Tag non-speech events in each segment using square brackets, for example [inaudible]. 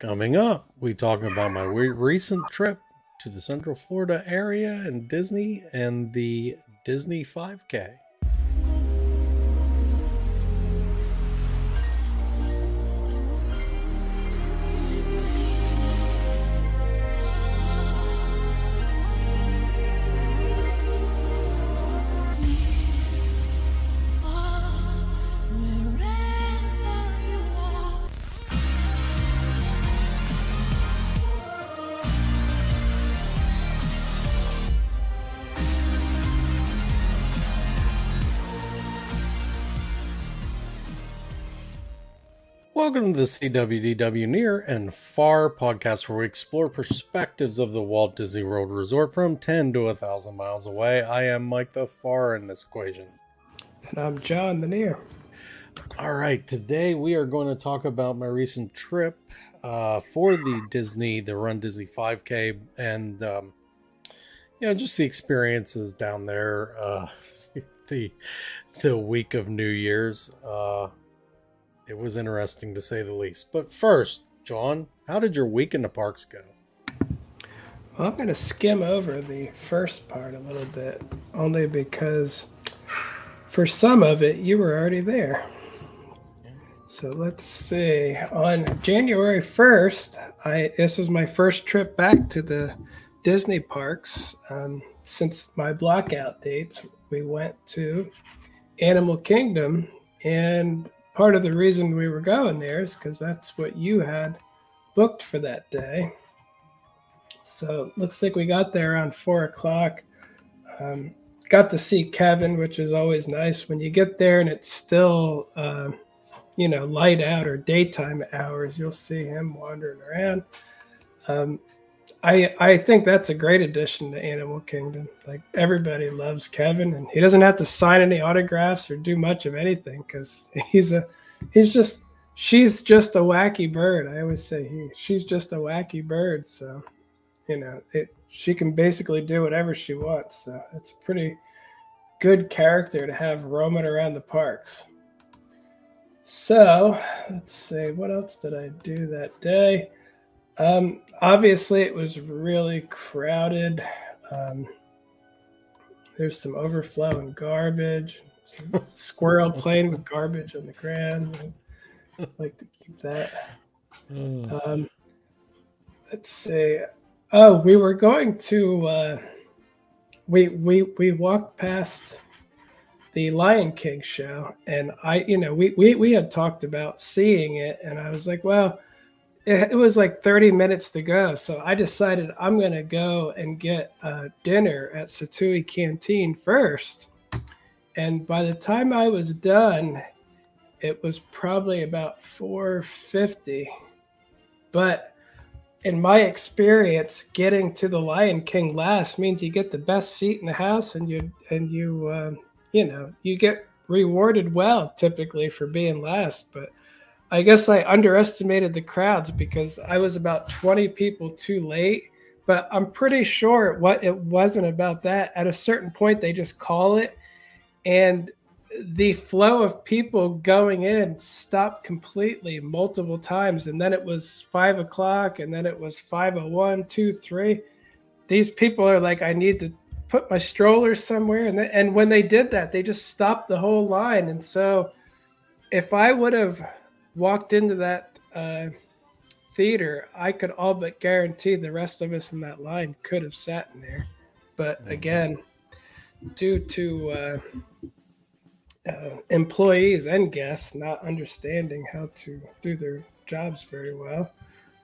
Coming up, we talk about my recent trip to the Central Florida area and Disney and the Disney 5K. Welcome to the See WDW Near and Far podcast, where we explore perspectives of the Walt Disney World Resort from 10 to 1,000 miles away. I am Mike the Far in this equation. And I'm John the Near. All right, today we are going to talk about my recent trip uh, for the Disney, the Run Disney 5K, and um, you know just the experiences down there. Uh, [laughs] the the week of New Year's. Uh, it was interesting to say the least. But first, John, how did your week in the parks go? Well, I'm going to skim over the first part a little bit, only because for some of it you were already there. So let's see. On January 1st, I this was my first trip back to the Disney parks um, since my blockout dates. We went to Animal Kingdom, and part of the reason we were going there is because that's what you had booked for that day. So looks like we got there around four o'clock. Um, got to see Kevin, which is always nice when you get there and it's still, uh, you know, light out or daytime hours. You'll see him wandering around. Um, I I think that's a great addition to Animal Kingdom. Like everybody loves Kevin, and he doesn't have to sign any autographs or do much of anything because [laughs] he's a he's just she's just a wacky bird. I always say he she's just a wacky bird. So you know it she can basically do whatever she wants. So it's a pretty good character to have roaming around the parks. So let's see what else did I do that day. Um, obviously, it was really crowded. Um, there's some overflowing garbage. [laughs] Squirrel playing with garbage on the ground. I like to keep that. Hmm. Um, let's see. Oh, we were going to. Uh, we we we walked past the Lion King show, and I, you know, we we we had talked about seeing it, and I was like, well it, was like 30 minutes to go. So I decided I'm going to go and get dinner at Satu'li Canteen first. And by the time I was done, it was probably about 450. But in my experience, getting to the Lion King last means you get the best seat in the house, and you and you uh, you know you get rewarded well typically for being last. But I guess I underestimated the crowds because I was about 20 people too late. But I'm pretty sure what it wasn't about that. At a certain point, they just call it, and the flow of people going in stopped completely multiple times. And then it was five o'clock, and then it was 501, 2, 3. These people are like, I need to put my stroller somewhere. And, and when they did that, they just stopped the whole line. And so if I would have walked into that uh, theater, I could all but guarantee the rest of us in that line could have sat in there. But mm-hmm. again, due to uh, uh, employees and guests not understanding how to do their jobs very well,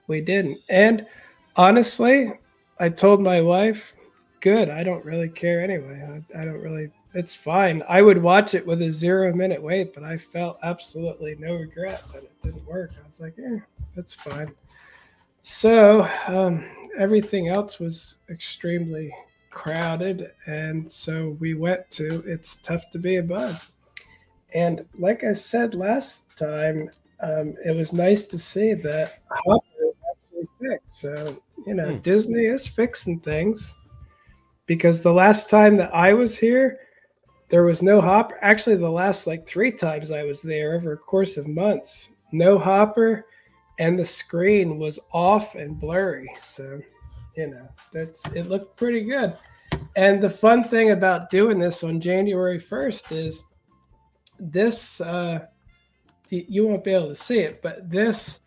we didn't. And honestly, I told my wife, good, I don't really care anyway. I, I don't really it's fine. I would watch it with a zero minute wait, but I felt absolutely no regret that it didn't work. I was like, yeah, that's fine. So um, everything else was extremely crowded, and so we went to It's Tough to Be a Bug. And like I said last time, um, it was nice to see that Hopper is actually fixed. So you know, hmm. Disney is fixing things because the last time that I was here there was no hopper. Actually, the last like three times I was there over a course of months, no hopper. and the screen was off and blurry. So, you know, that's it looked pretty good. And the fun thing about doing this on January 1st is this uh you won't be able to see it, but this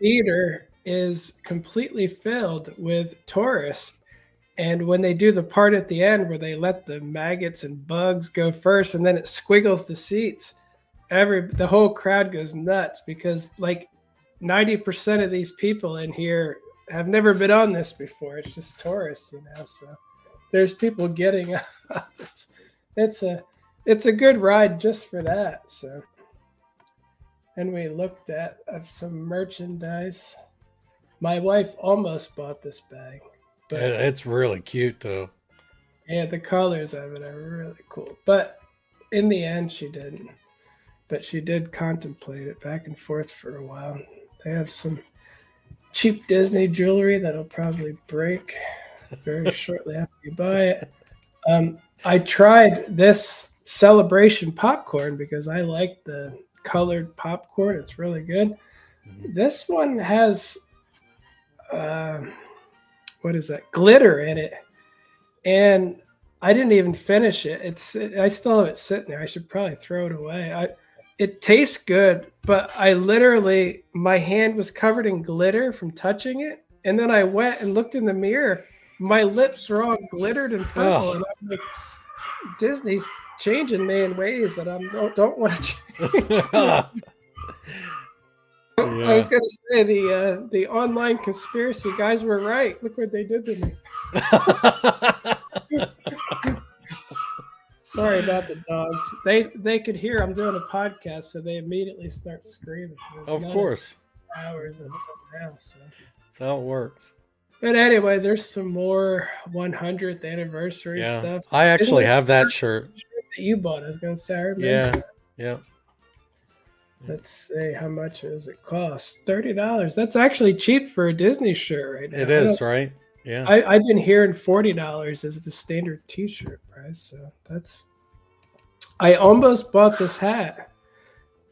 theater is completely filled with tourists. And when they do the part at the end where they let the maggots and bugs go first and then it squiggles the seats, every the whole crowd goes nuts because like 90% of these people in here have never been on this before. It's just tourists, you know. So there's people getting [laughs] up. It's, it's a it's a good ride just for that. So and we looked at some merchandise. My wife almost bought this bag. But it's really cute though. Yeah, the colors of it are really cool. But in the end she didn't. But she did contemplate it back and forth for a while. They have some cheap Disney jewelry that'll probably break very [laughs] shortly after you buy it. Um, I tried this celebration popcorn because I like the colored popcorn. It's really good. Mm-hmm. This one has uh, what is that? Glitter in it, and I didn't even finish it. It's I still have it sitting there. I should probably throw it away. I it tastes good, but I literally my hand was covered in glitter from touching it, and then I went and looked in the mirror. My lips were all glittered and purple, oh. and I'm like, Disney's changing me in ways that I don't, don't want to [laughs] change. [laughs] yeah. I was going to say the uh, the online conspiracy guys were right. Look what they did to me. [laughs] Sorry about the dogs. They they could hear I'm doing a podcast, so they immediately start screaming. There's of course. Hours until now, so. That's how it works. But anyway, there's some more 100th anniversary yeah. stuff. I actually have that shirt shirt. that you bought. I was going to say. Yeah, yeah. Let's say how much does it cost? Thirty dollars. That's actually cheap for a Disney shirt right now. It is, right? Yeah. I, I've been hearing forty dollars as the standard T-shirt price, so that's. I almost bought this hat,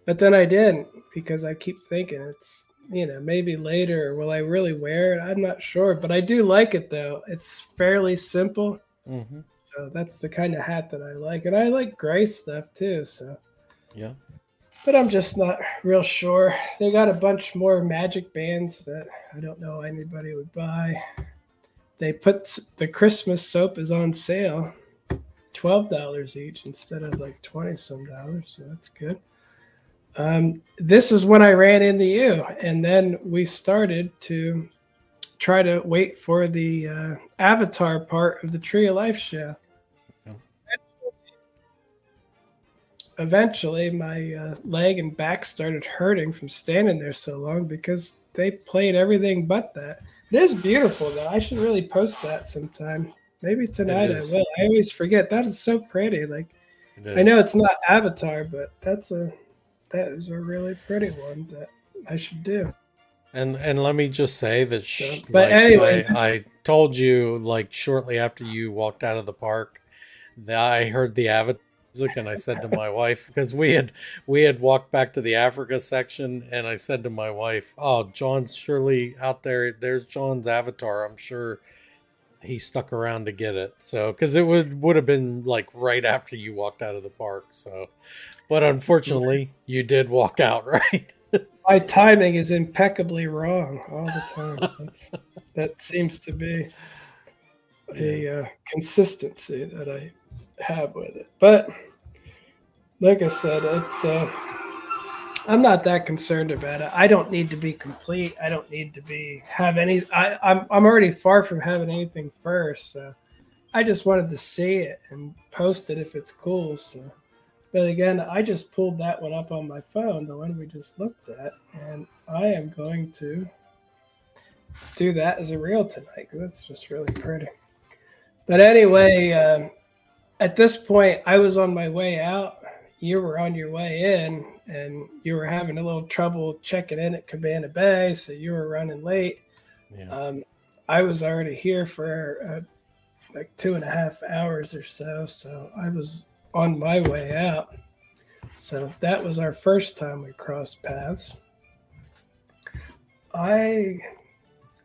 but then I didn't because I keep thinking it's you know maybe later will I really wear it? I'm not sure, but I do like it though. It's fairly simple. Mm-hmm. So that's the kind of hat that I like, and I like gray stuff too. So yeah, but I'm just not real sure. They got a bunch more magic bands that I don't know anybody would buy. They put the Christmas soap is on sale, twelve dollars each instead of like twenty some dollars. So that's good. Um, this is when I ran into you, and then we started to try to wait for the uh, Avatar part of the Tree of Life show. Eventually my uh, leg and back started hurting from standing there so long because they played everything but that. It is beautiful though. I should really post that sometime. Maybe tonight I will. I always forget. That is so pretty. Like I know it's not Avatar, but that's a that is a really pretty one that I should do. And and let me just say that. Sh- but like, anyway, I, [laughs] I told you like shortly after you walked out of the park that I heard the Avatar music and I said to my wife because we had we had walked back to the Africa section and I said to my wife, "Oh, John's surely out there. There's John's avatar. I'm sure he stuck around to get it." So because it would would have been like right after you walked out of the park. So, but unfortunately, you did walk out [laughs] right. my timing is impeccably wrong all the time. That's, that seems to be [laughs] a uh, consistency that I have with it. But like I said, it's uh, I'm not that concerned about it. I don't need to be complete. I don't need to be have any. I, I'm I'm already far from having anything first. So I just wanted to see it and post it if it's cool. So, but again, I just pulled that one up on my phone, the one we just looked at, and I am going to do that as a reel tonight because it's just really pretty. But anyway, um, at this point, I was on my way out. You were on your way in, and you were having a little trouble checking in at Cabana Bay, so you were running late. Yeah. Um, I was already here for uh, like two and a half hours or so, so I was on my way out. So that was our first time we crossed paths. I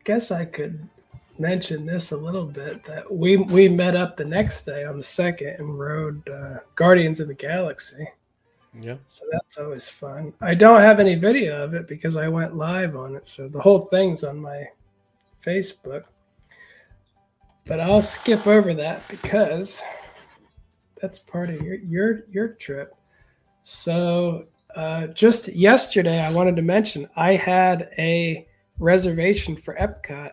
guess I could mention this a little bit that we we met up the next day on the second and rode uh, Guardians of the Galaxy. Yeah. So that's always fun. I don't have any video of it because I went live on it, so the whole thing's on my Facebook. But I'll skip over that because that's part of your your your trip. So uh, just yesterday, I wanted to mention I had a reservation for Epcot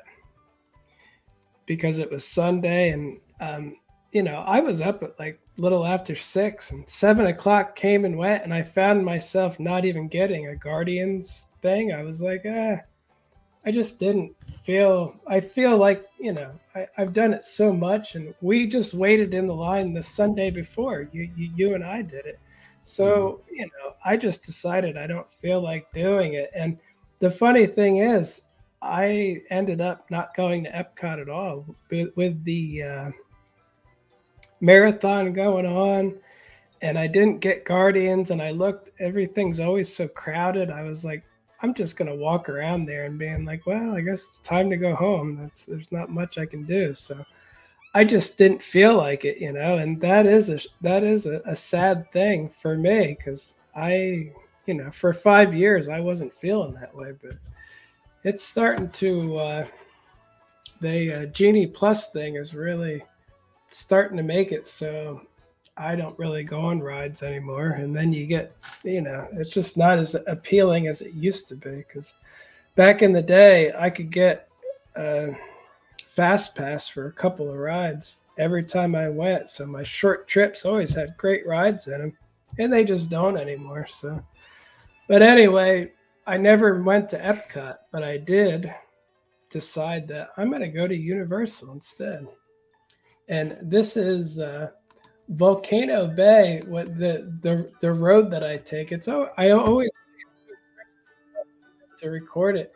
because it was Sunday, and um, you know I was up at like little after six, and seven o'clock came and went, and I found myself not even getting a Guardians thing. I was like, ah, I just didn't feel. I feel like you know I, I've done it so much, and we just waited in the line the Sunday before. You you, you and I did it. So, you know, I just decided I don't feel like doing it. And the funny thing is, I ended up not going to Epcot at all with, with the uh, marathon going on. And I didn't get Guardians, and I looked, everything's always so crowded. I was like, I'm just to walk around there and being like, well, I guess it's time to go home. That's, there's not much I can do. So, I just didn't feel like it, you know, and that is a that is a, a sad thing for me because I, you know, for five years I wasn't feeling that way, but it's starting to. Uh, the uh, Genie Plus thing is really starting to make it so I don't really go on rides anymore, and then you get, you know, it's just not as appealing as it used to be because back in the day I could get. Uh, fast pass for a couple of rides every time I went. So my short trips always had great rides in them, and they just don't anymore. So, but anyway, I never went to Epcot, but I did decide that I'm going to go to Universal instead. And this is uh, Volcano Bay. What the the the road that I take? It's oh, I always to record it,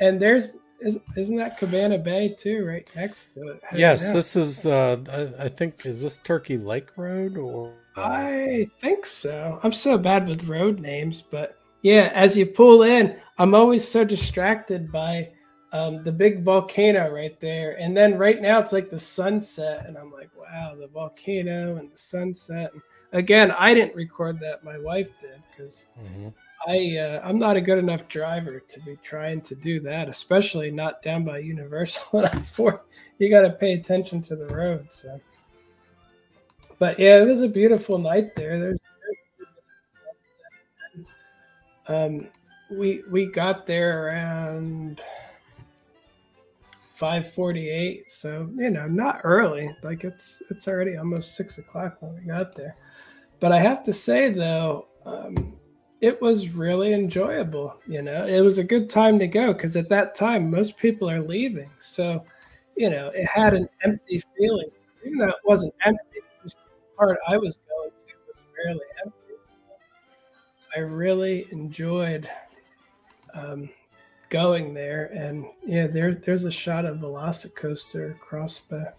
and there's is, isn't that Cabana Bay too, right next to it? Yes, this is. Uh, I, I, think is this Turkey Lake Road or? I think so. I'm so bad with road names, but yeah, as you pull in, I'm always so distracted by um, the big volcano right there, and then right now it's like the sunset, and I'm like, wow, the volcano and the sunset. And again, I didn't record that; my wife did because. Mm-hmm I uh, I'm not a good enough driver to be trying to do that, especially not down by Universal. [laughs] You got to pay attention to the road. So, but yeah, it was a beautiful night there. There's, um, we we got there around 5:48, so you know, not early. Like it's it's already almost six o'clock when we got there. But I have to say though. Um, it was really enjoyable. You know, it was a good time to go because at that time most people are leaving. So, you know, it had an empty feeling, even though it wasn't empty. it the part I was going to was fairly empty. I really enjoyed um, going there, and yeah, there there's a shot of Velocicoaster across the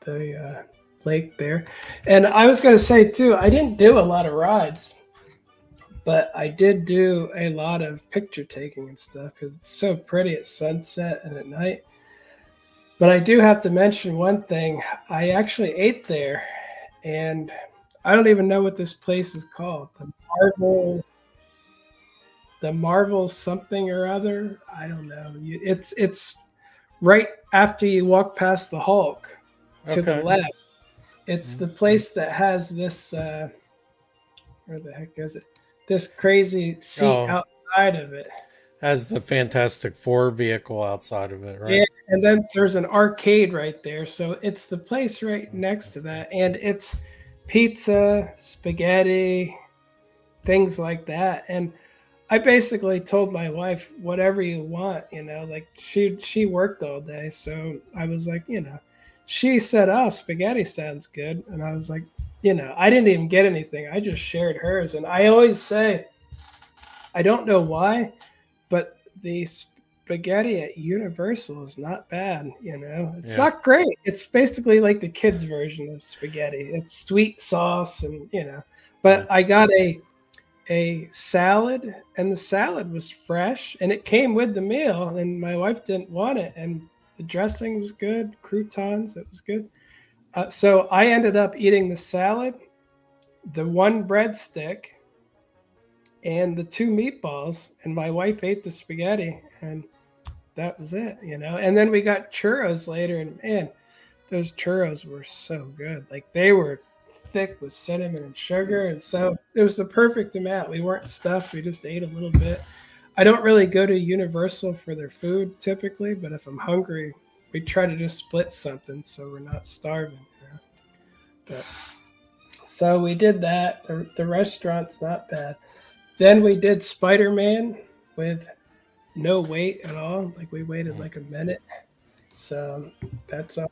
the uh, lake there. And I was to say too, I didn't do a lot of rides but I did do a lot of picture taking and stuff because it's so pretty at sunset and at night. But I do have to mention one thing. I actually ate there, and I don't even know what this place is called. Marvel, the Marvel something or other. I don't know. It's it's right after you walk past the Hulk to okay. the left. It's mm-hmm. the place that has this. Uh, where the heck is it? this crazy seat oh, outside of it. Has the Fantastic Four vehicle outside of it, right? Yeah, and then there's an arcade right there. So it's the place right next to that. And it's pizza, spaghetti, things like that. And I basically told my wife, whatever you want, you know, like she she worked all day. So I was like, you know, she said, Oh, spaghetti sounds good. And I was like, you know, I didn't even get anything. I just shared hers. And I always say, I don't know why, but the spaghetti at Universal is not bad. You know, it's yeah. not great. It's basically like the kids' version of spaghetti. It's sweet sauce and, you know, but I got a, a salad, and the salad was fresh, and it came with the meal. And my wife didn't want it, and the dressing was good, croutons, it was good. Uh, so I ended up eating the salad, the one breadstick, and the two meatballs, and my wife ate the spaghetti, and that was it, you know. And then we got churros later, and man, those churros were so good. Like they were thick with cinnamon and sugar, and so it was the perfect amount. We weren't stuffed; we just ate a little bit. I don't really go to Universal for their food typically, but if I'm hungry, we try to just split something so we're not starving. You know? But so we did that. The, the restaurant's not bad. Then we did Spider Man with no wait at all. Like we waited mm. like a minute. So that's all.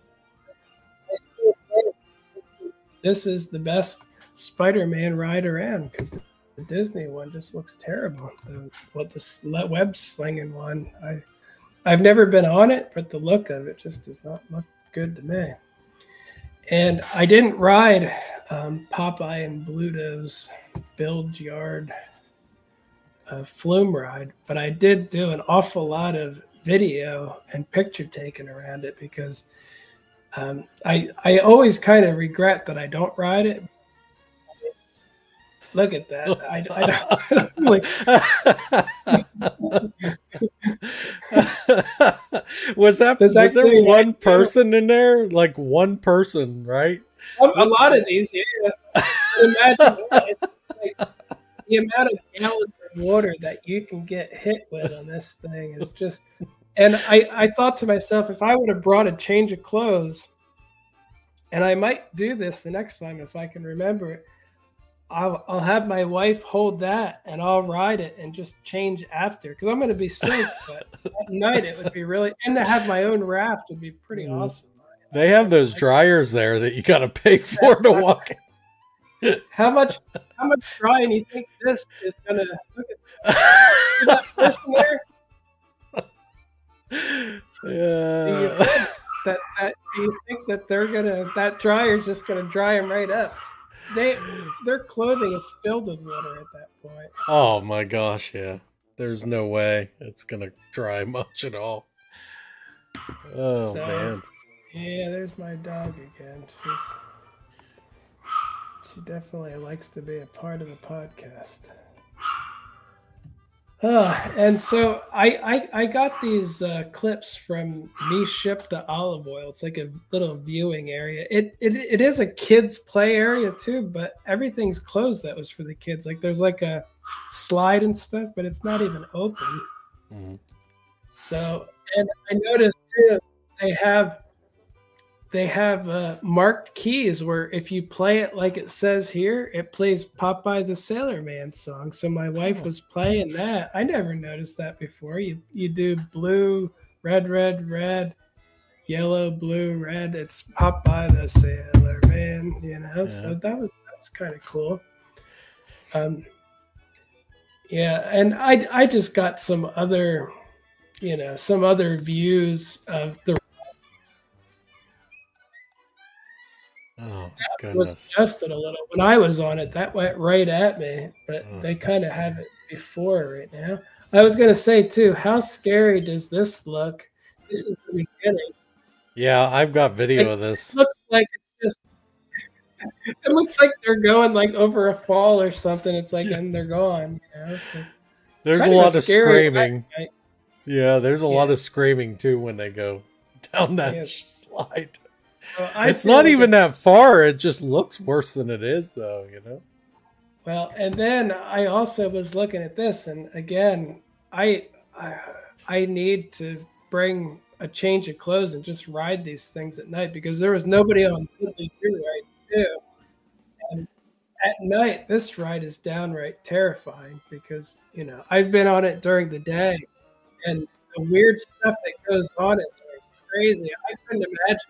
This is the best Spider Man ride around because the, the, Disney one just looks terrible. The what the web slinging one, I I've never been on it, but the look of it just does not look good to me. And I didn't ride um, Popeye and Bluto's Bilge-Rat uh, flume ride, but I did do an awful lot of video and picture taking around it because um, I I always kind of regret that I don't ride it. Look at that! I, I don't, [laughs] like. was that was there one person in there? Like one person, right? A, a lot of these, yeah. Imagine like, the amount of gallons of water that you can get hit with on this thing is just. And I, I thought to myself, if I would have brought a change of clothes, and I might do this the next time if I can remember it I'll, I'll have my wife hold that and I'll ride it and just change after because I'm going to be sick. [laughs] but at night it would be really, and to have my own raft would be pretty mm. awesome. They have those dryers there that you got to pay [laughs] for to walk. how much? How much drying you think this is going to? Look at that [laughs] person there. Yeah. Do [laughs] that, that do you think that they're gonna that dryer's just gonna dry them right up? they their clothing is filled with water at that point. Oh my gosh, yeah. There's no way it's gonna dry [laughs] much at all. Oh so, man. Yeah, there's my dog again. She's she definitely likes to be a part of the podcast. Uh, and so I, I, I got these uh, clips from me ship the olive oil. It's like a little viewing area. It, it it is a kids play area too, but everything's closed. That was for the kids. Like there's like a slide and stuff, but it's not even open. Mm-hmm. So and I noticed too they have they have uh, marked keys where if you play it like it says here, it plays Popeye the Sailor Man song. So my wife oh. was playing that. I never noticed that before. You you do blue, red, red, red, yellow, blue, red. It's Popeye the Sailor Man, you know. Yeah. So that was that was kind of cool. Um, yeah, and I I just got some other, you know, some other views of the Oh, that was adjusted a little. When I was on it, that went right at me, but oh. they kind of have it before right now. I was going to say, too, how scary does this look? This is the beginning. Yeah, I've got video of this. It looks like it's just. [laughs] It looks like they're going like over a fall or something. It's like, and they're gone. You know? so, there's a lot of screaming. Yeah, there's a yeah. lot of screaming too when they go [laughs] down that yeah. slide. It's not like even that far. It just looks worse than it is, though. You know. Well, and then I also was looking at this, and again, I I, I need to bring a change of clothes and just ride these things at night because there was nobody on Disney rides too. And at night, this ride is downright terrifying because you know I've been on it during the day, and the weird stuff that goes on it is crazy. I couldn't imagine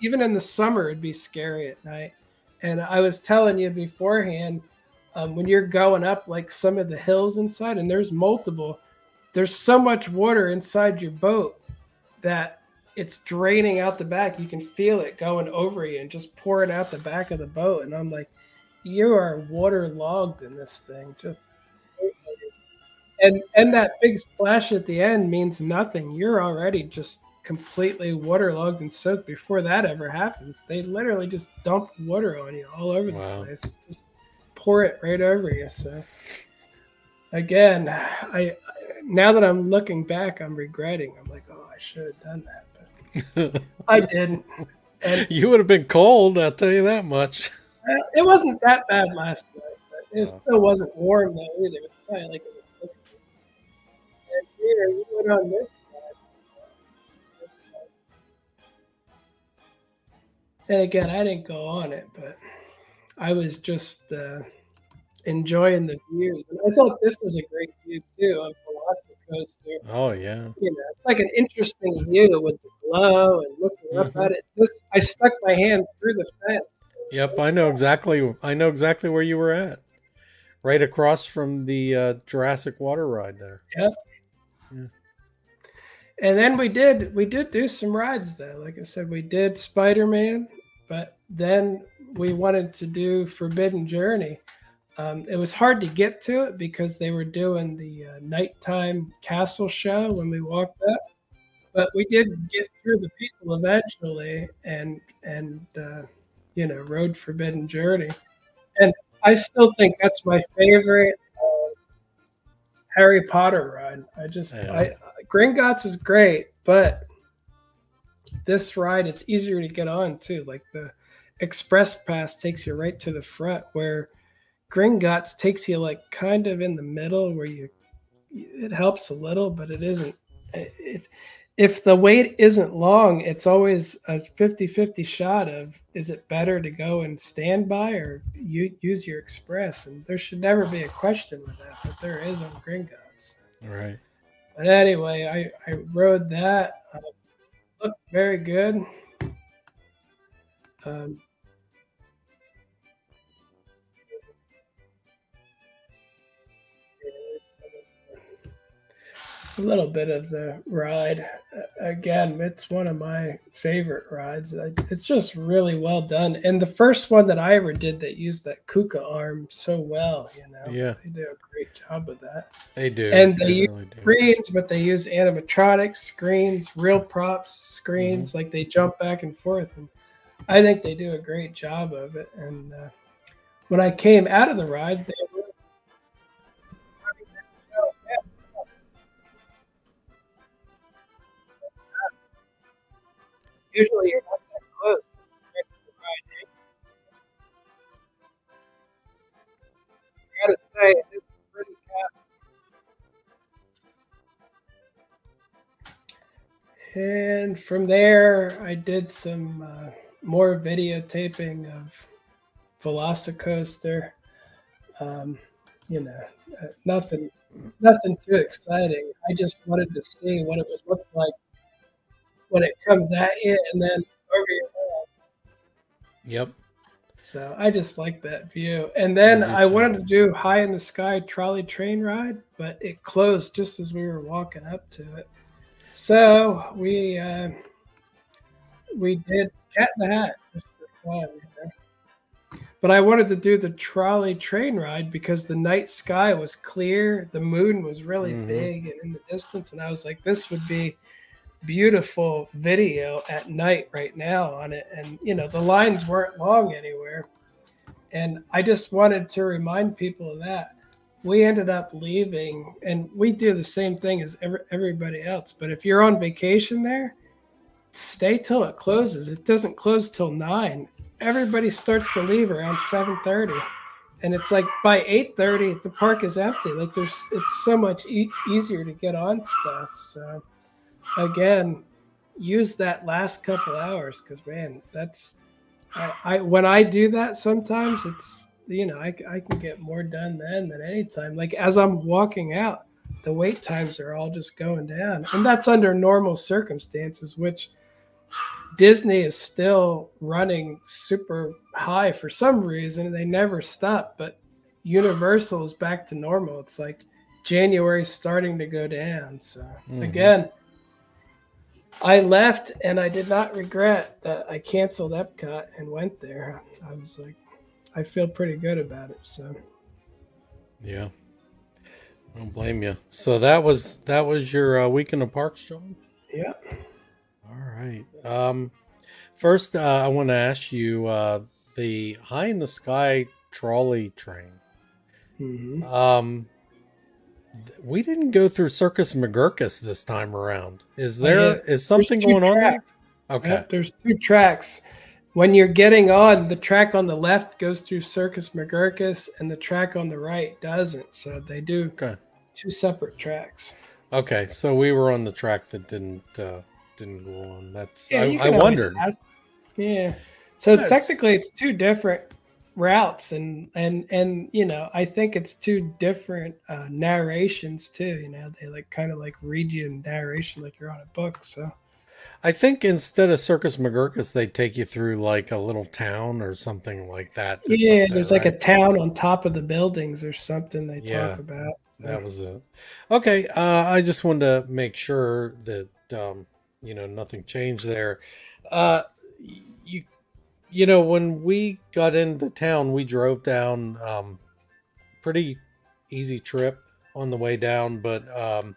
Even in the summer, it'd be scary at night. And I was telling you beforehand, um, when you're going up like some of the hills inside, and there's multiple, there's so much water inside your boat that it's draining out the back. You can feel it going over you and just pouring out the back of the boat. And I'm like, you are waterlogged in this thing. Just and and that big splash at the end means nothing. You're already just completely waterlogged and soaked before that ever happens. They literally just dump water on you all over wow. the place. Just pour it right over you. So again, I now that I'm looking back, I'm regretting. I'm like, oh, I should have done that, but [laughs] I didn't. And [laughs] you would have been cold, I'll tell you that much. Uh, it wasn't that bad last night, but it oh. still wasn't warm though either. It was probably like in the 60s. And here we went on this And again, I didn't go on it, but I was just uh, enjoying the views. And I thought this was a great view too of Velocicoaster. Oh yeah. You know, it's like an interesting view with the glow and looking mm-hmm. up at it. This, I stuck my hand through the fence. Yep, I know exactly. I know exactly where you were at. Right across from the uh, Jurassic Water ride there. Yep. And then we did we did do some rides though. Like I said, we did Spider Man, but then we wanted to do Forbidden Journey. Um, it was hard to get to it because they were doing the uh, nighttime castle show when we walked up. But we did get through the people eventually, and and uh, you know rode Forbidden Journey, and I still think that's my favorite uh, Harry Potter ride. I just yeah. I Gringotts is great, but this ride it's easier to get on too. Like the express pass takes you right to the front where Gringotts takes you like kind of in the middle where you it helps a little, but it isn't. If if the wait isn't long, it's always a 50-50 shot of is it better to go and stand by or you use your express? And there should never be a question with that, but there is on Gringotts. Right. But anyway, I, I rode that. Uh, looked very good. Um, a little bit of the ride. Again, it's one of my favorite rides. It's just really well done. And the first one that I ever did that used that Kuka arm so well, you know. Yeah. They do a great job with that. They do. And they, they use really screens, but they use animatronics, screens, real props, screens, mm-hmm. like they jump back and forth. And I think they do a great job of it. And uh, when I came out of the ride, they usually you're not that close. I gotta say, this is pretty fast. And from there, I did some uh, more videotaping of Velocicoaster. Um, you know, uh, nothing, nothing too exciting. I just wanted to see what it would look like when it comes at you and then over your head. Yep. So I just like that view. And then I wanted to do high in the sky trolley train ride, but it closed just as we were walking up to it. So we uh, we did cat in the hat just for fun. You know? But I wanted to do the trolley train ride because the night sky was clear, the moon was really mm-hmm. big and in the distance, and I was like, this would be beautiful video at night right now on it. And, you know, the lines weren't long anywhere. And I just wanted to remind people of that. We ended up leaving, and we do the same thing as every, everybody else. But if you're on vacation there, stay till it closes. It doesn't close till nine. Everybody starts to leave around seven thirty, and it's like by eight thirty the park is empty. Like there's, it's so much e- easier to get on stuff. So again, use that last couple hours because man, that's I, I, when I do that sometimes it's you know I, I can get more done then than anytime. Like as I'm walking out, the wait times are all just going down, and that's under normal circumstances, which Disney is still running super high for some reason. They never stop, but Universal is back to normal. It's like January starting to go down. So mm-hmm. again I left and I did not regret that I canceled Epcot and went there. I was like, I feel pretty good about it. So yeah, I don't blame you. So that was that was your uh, week in the parks, John. Yeah. All right. Um, first, uh, I want to ask you uh, the high in the sky trolley train. Mm-hmm. Um, we didn't go through Circus McGurkus this time around. Is there is. Something going on there? Okay. There's two tracks. When you're getting on, the track on the left goes through Circus McGurkus, and the track on the right doesn't. So they do Okay. two separate tracks. Okay. So we were on the track that didn't uh, didn't go on. That's you I, I wondered. ask- Yeah. So That's- technically, it's two different routes, and and and you know, I think it's two different uh, narrations too. You know, they like kind of like read you in narration like you're on a book. So I think instead of Circus McGurkus, they take you through like a little town or something like that. yeah, there, there's like a town on top of the buildings or something they Yeah. talk about. So. That was it. Okay, uh, I just wanted to make sure that um, you know nothing changed there. Uh, you you know when we got into town, we drove down. Um, pretty easy trip on the way down, but um,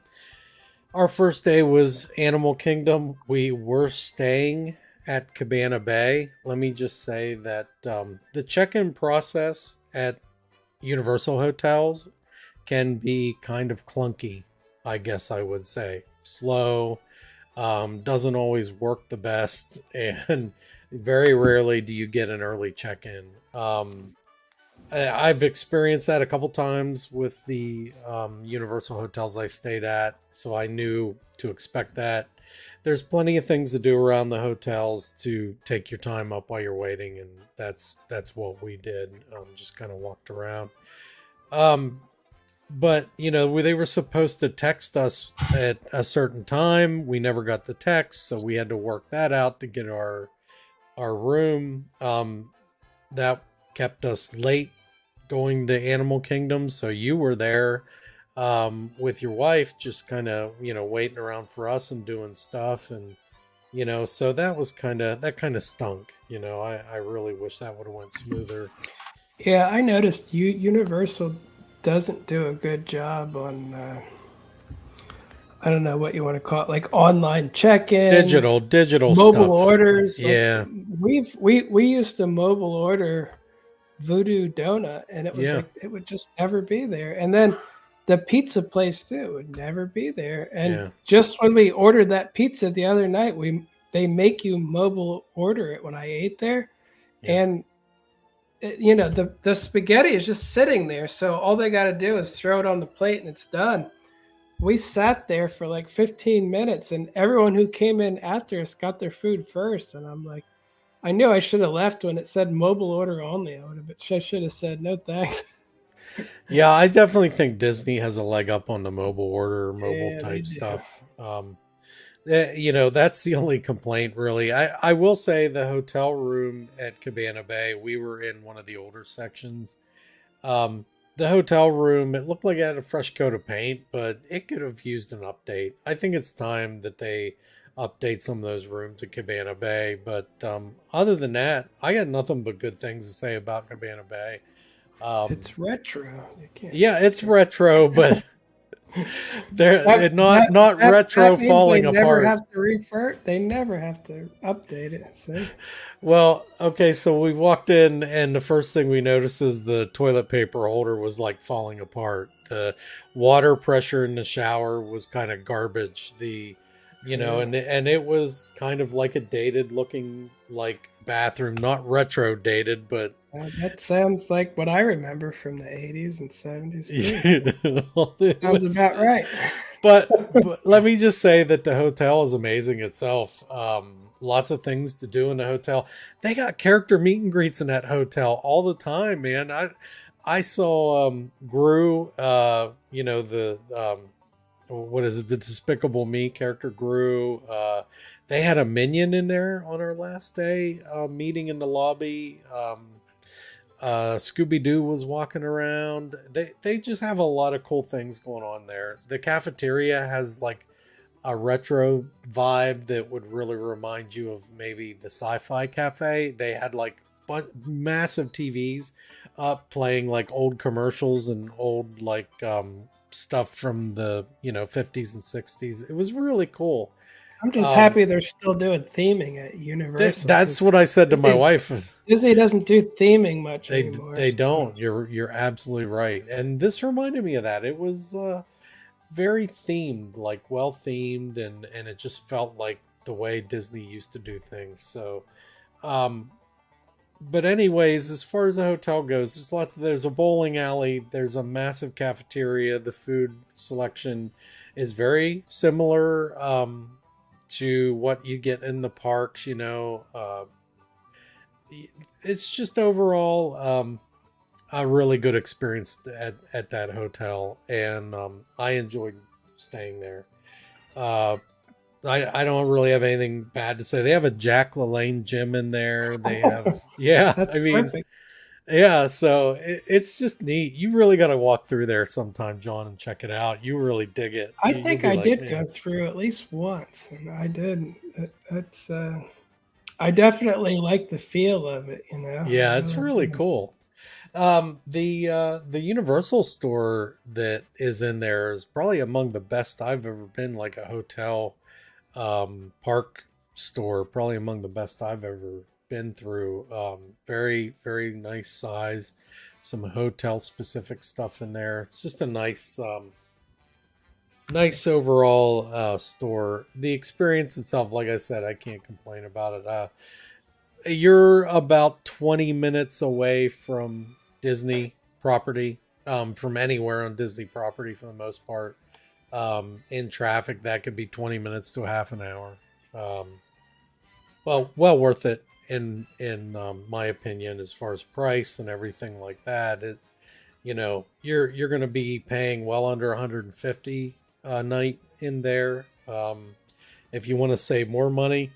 our first day was Animal Kingdom. We were staying at Cabana Bay. Let me just say that um, the check-in process at Universal hotels can be kind of clunky, I guess I would say. Slow, um, doesn't always work the best, [laughs] and very rarely do you get an early check in. Um, I- I've experienced that a couple times with the um, Universal hotels I stayed at, so I knew to expect that. There's plenty of things to do around the hotels to take your time up while you're waiting, and that's that's what we did. Um, just kind of walked around. Um, but you know they were supposed to text us at a certain time we never got the text so we had to work that out to get our our room um that kept us late going to animal kingdom so you were there um with your wife just kind of you know waiting around for us and doing stuff and you know so that was kind of that kind of stunk you know i i really wish that would have went smoother. Yeah, I noticed you Universal doesn't do a good job on uh, I don't know what you want to call it, like online check-in, digital digital mobile stuff. orders. Like, Yeah. we've we we used to mobile order Voodoo Doughnut, and it was Yeah. like it would just never be there. And then the pizza place too would never be there. And Yeah. just when we ordered that pizza the other night, we they make you mobile order it when I ate there, Yeah. and it- you know the the spaghetti is just sitting there. So all they got to do is throw it on the plate and it's done. We sat there for like 15 minutes, and everyone who came in after us got their food first. And I'm like, I knew I should have left when it said mobile order only. I would have, I should have said no thanks. [laughs] Yeah, I definitely think Disney has a leg up on the mobile order, mobile Yeah, type stuff. Um, eh, you know, that's the only complaint, really. I, I will say the hotel room at Cabana Bay, we were in one of the older sections. Um, the hotel room, it looked like it had a fresh coat of paint, but it could have used an update. I think it's time that they update some of those rooms at Cabana Bay. But um, other than that, I got nothing but good things to say about Cabana Bay. Um, it's retro. Yeah, it's retro, but [laughs] they're That- not that- not that- retro falling they apart. Never have to refer. They never have to update it. See? Well, okay, so we walked in, and the first thing we noticed is the toilet paper holder was like falling apart. The water pressure in the shower was kind of garbage. The, you know, Yeah. and and it was kind of like a dated looking like bathroom, not retro dated, but [laughs] Uh, that sounds like what I remember from the 80s and 70s. Too. [laughs] you know, [laughs] Sounds was- about right. but, but let me just say that the hotel is amazing itself. Um, lots of things to do in the hotel. They got character meet and greets in that hotel all the time, man. I I saw um, Gru, uh, you know the um, what is it? The Despicable Me character Gru. Uh, they had a minion in there on our last day uh, meeting in the lobby. Um, uh, Scooby Doo was walking around. They they just have a lot of cool things going on there. The cafeteria has like a retro vibe that would really remind you of maybe the Sci-Fi Cafe. They had like but massive TVs up playing like old commercials and old like um, stuff from the you know 50s and 60s. It was really cool. I'm just Um, happy they're still doing theming at Th- Universal. that's what I said to my wife. Disney doesn't do theming much They anymore. they so- don't. You're you're absolutely right. And this reminded me of that. It was uh, very themed, like well themed, and and it just felt like the way Disney used to do things. So, um, but anyways, as far as the hotel goes, there's lots. Of, there's a bowling alley. There's a massive cafeteria. The food selection is very similar um, to what you get in the parks. You know, uh, it's just overall um, a really good experience at, at that hotel, and um, I enjoyed staying there. Uh, I I don't really have anything bad to say. They have a Jack LaLanne gym in there. They have [laughs] yeah. I mean perfect. Yeah. So it, it's just neat. You really got to walk through there sometime, John, and check it out. You really dig it. I You- think I like, did "Man." go through at least once, and I did. That, that's. Uh, I definitely like the feel of it. You know. Yeah, it's really cool. Um, the uh, the Universal store that is in there is probably among the best I've ever been. Like a hotel um, park store, probably among the best I've ever been through. Um, very very nice size. Some hotel specific stuff in there. It's just a nice um, nice overall uh, store. The experience itself, like I said, I can't complain about it. Uh, you're about 20 minutes away from Disney property, um, from anywhere on Disney property for the most part. Um, in traffic, that could be 20 minutes to half an hour. Um, well, well worth it in in um, my opinion, as far as price and everything like that. It, you know, you're you're going to be paying well under 150 a night in there. Um, if you want to save more money,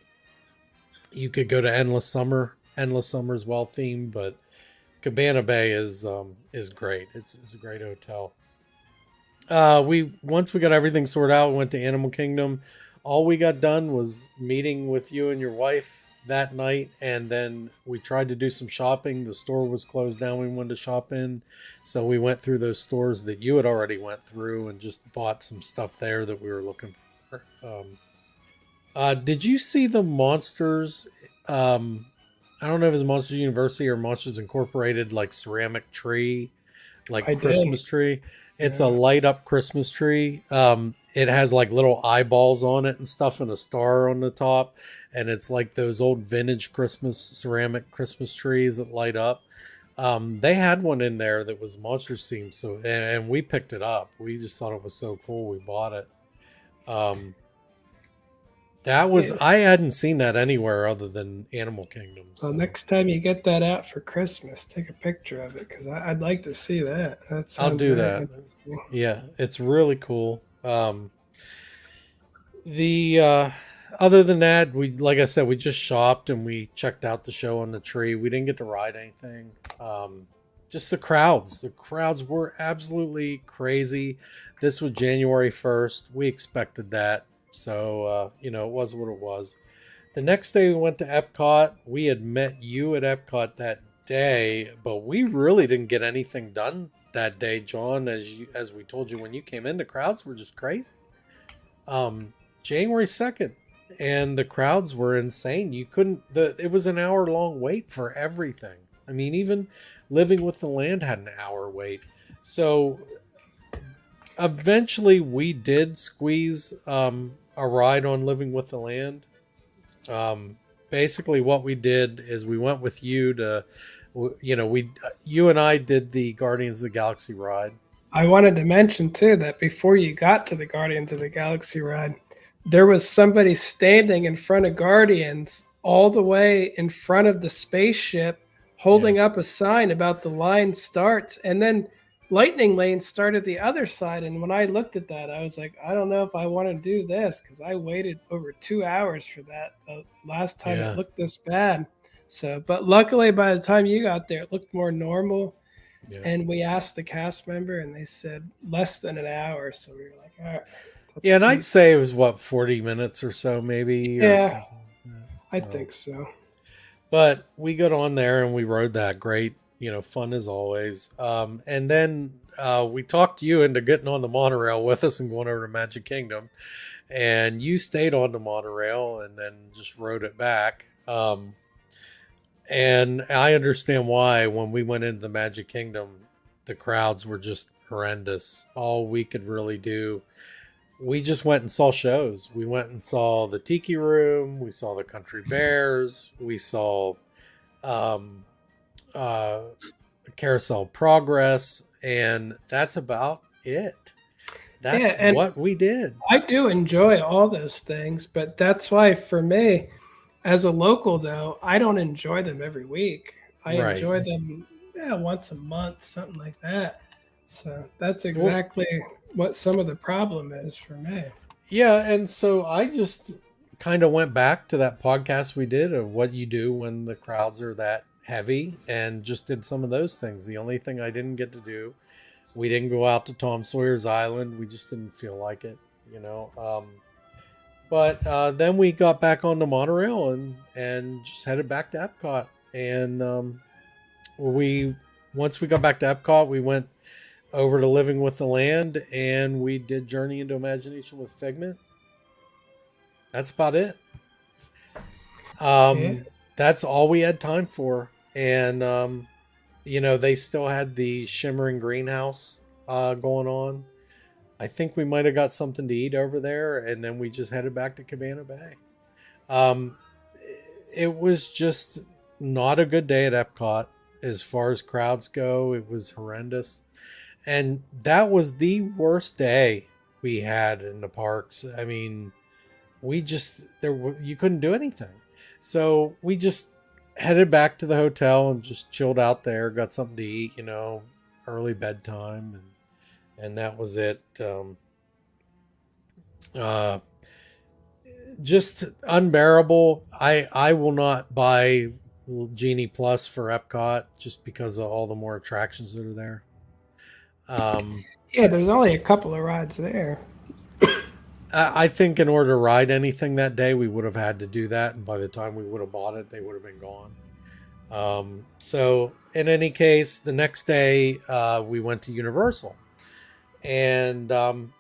you could go to Endless Summer. Endless Summer is well themed, but Cabana Bay is um, is great. It's it's a great hotel. Uh, we once we got everything sorted out, we went to Animal Kingdom. All we got done was meeting with you and your wife that night, and then we tried to do some shopping. The store was closed down. We wanted to shop in, so we went through those stores that you had already went through and just bought some stuff there that we were looking for. Um, uh, did you see the monsters? Um, I don't know if it's Monsters University or Monsters Incorporated, like ceramic tree, like I did. Christmas tree. It's a light up Christmas tree. Um, it has like little eyeballs on it and stuff, and a star on the top. And it's like those old vintage Christmas ceramic Christmas trees that light up. Um, they had one in there that was monster themed, so and, and we picked it up. We just thought it was so cool. We bought it. Um, that was Yeah. I hadn't seen that anywhere other than Animal Kingdom. Well, so- next time you get that out for Christmas, take a picture of it because I'd like to see that. That's I'll do that. Yeah, it's really cool. Um, the uh, other than that, we like I said, we just shopped and we checked out the show on the tree. We didn't get to ride anything. Um, just the crowds. The crowds were absolutely crazy. This was January first. We expected that, so uh, you know it was what it was. The next day we went to Epcot. We had met you at Epcot that day, but we really didn't get anything done that day, John. As you as we told you when you came in, the crowds were just crazy. Um, January second, and the crowds were insane. You couldn't. The it was an hour long wait for everything. I mean, even Living with the Land had an hour wait. So eventually, we did squeeze um, a ride on Living with the Land. Um, basically, what we did is we went with you to, you know, we you and I did the Guardians of the Galaxy ride. I wanted to mention too that before you got to the Guardians of the Galaxy ride, there was somebody standing in front of Guardians all the way in front of the spaceship holding up a sign about the line starts and then lightning lane started the other side and when i looked at that i was like i don't know if i want to do this because i waited over two hours for that the last time Yeah. it looked this bad so but luckily by the time you got there it looked more normal Yeah. and we asked the cast member, and they said less than an hour. So we were like, all right. Yeah, and I'd say it was what forty minutes or so, maybe. or Yeah, something. Yeah, I think so. but we got on there and we rode that great, you know, fun as always. Um, and then uh, we talked you into getting on the monorail with us and going over to Magic Kingdom, and you stayed on the monorail and then just rode it back. Um, and I understand why when we went into the Magic Kingdom, the crowds were just horrendous. All we could really do, we just went and saw shows. We went and saw the Tiki Room, we saw the Country Bears, we saw um, uh, Carousel Progress, and that's about it. That's Yeah, what we did. I do enjoy all those things, but that's why for me, as a local though, I don't enjoy them every week. I Right. enjoy them yeah, once a month, something like that. So that's exactly what some of the problem is for me. Yeah, and so I just kind of went back to that podcast we did of what you do when the crowds are that heavy and just did some of those things. The only thing I didn't get to do, we didn't go out to Tom Sawyer's Island. We just didn't feel like it, you know. Um, but uh, then we got back on the monorail and and just headed back to Epcot. And um, we once we got back to Epcot, we went over to Living with the Land, and we did Journey into Imagination with Figment. That's about it. Um, Yeah. that's all we had time for, and um, you know they still had the shimmering greenhouse uh, going on. I think we might have got something to eat over there, and then we just headed back to Cabana Bay. Um, it was just not a good day at Epcot as far as crowds go. It was horrendous, and that was the worst day we had in the parks. I mean, we just there you couldn't do anything, so we just headed back to the hotel and just chilled out there. Got something to eat, you know, early bedtime, and and that was it. Um, uh, just unbearable. I I will not buy Genie Plus for Epcot just because of all the more attractions that are there. Um, Yeah, there's only a couple of rides there. I think in order to ride anything that day, we would have had to do that, and by the time we would have bought it, they would have been gone. Um, so, in any case, the next day uh, we went to Universal, and um,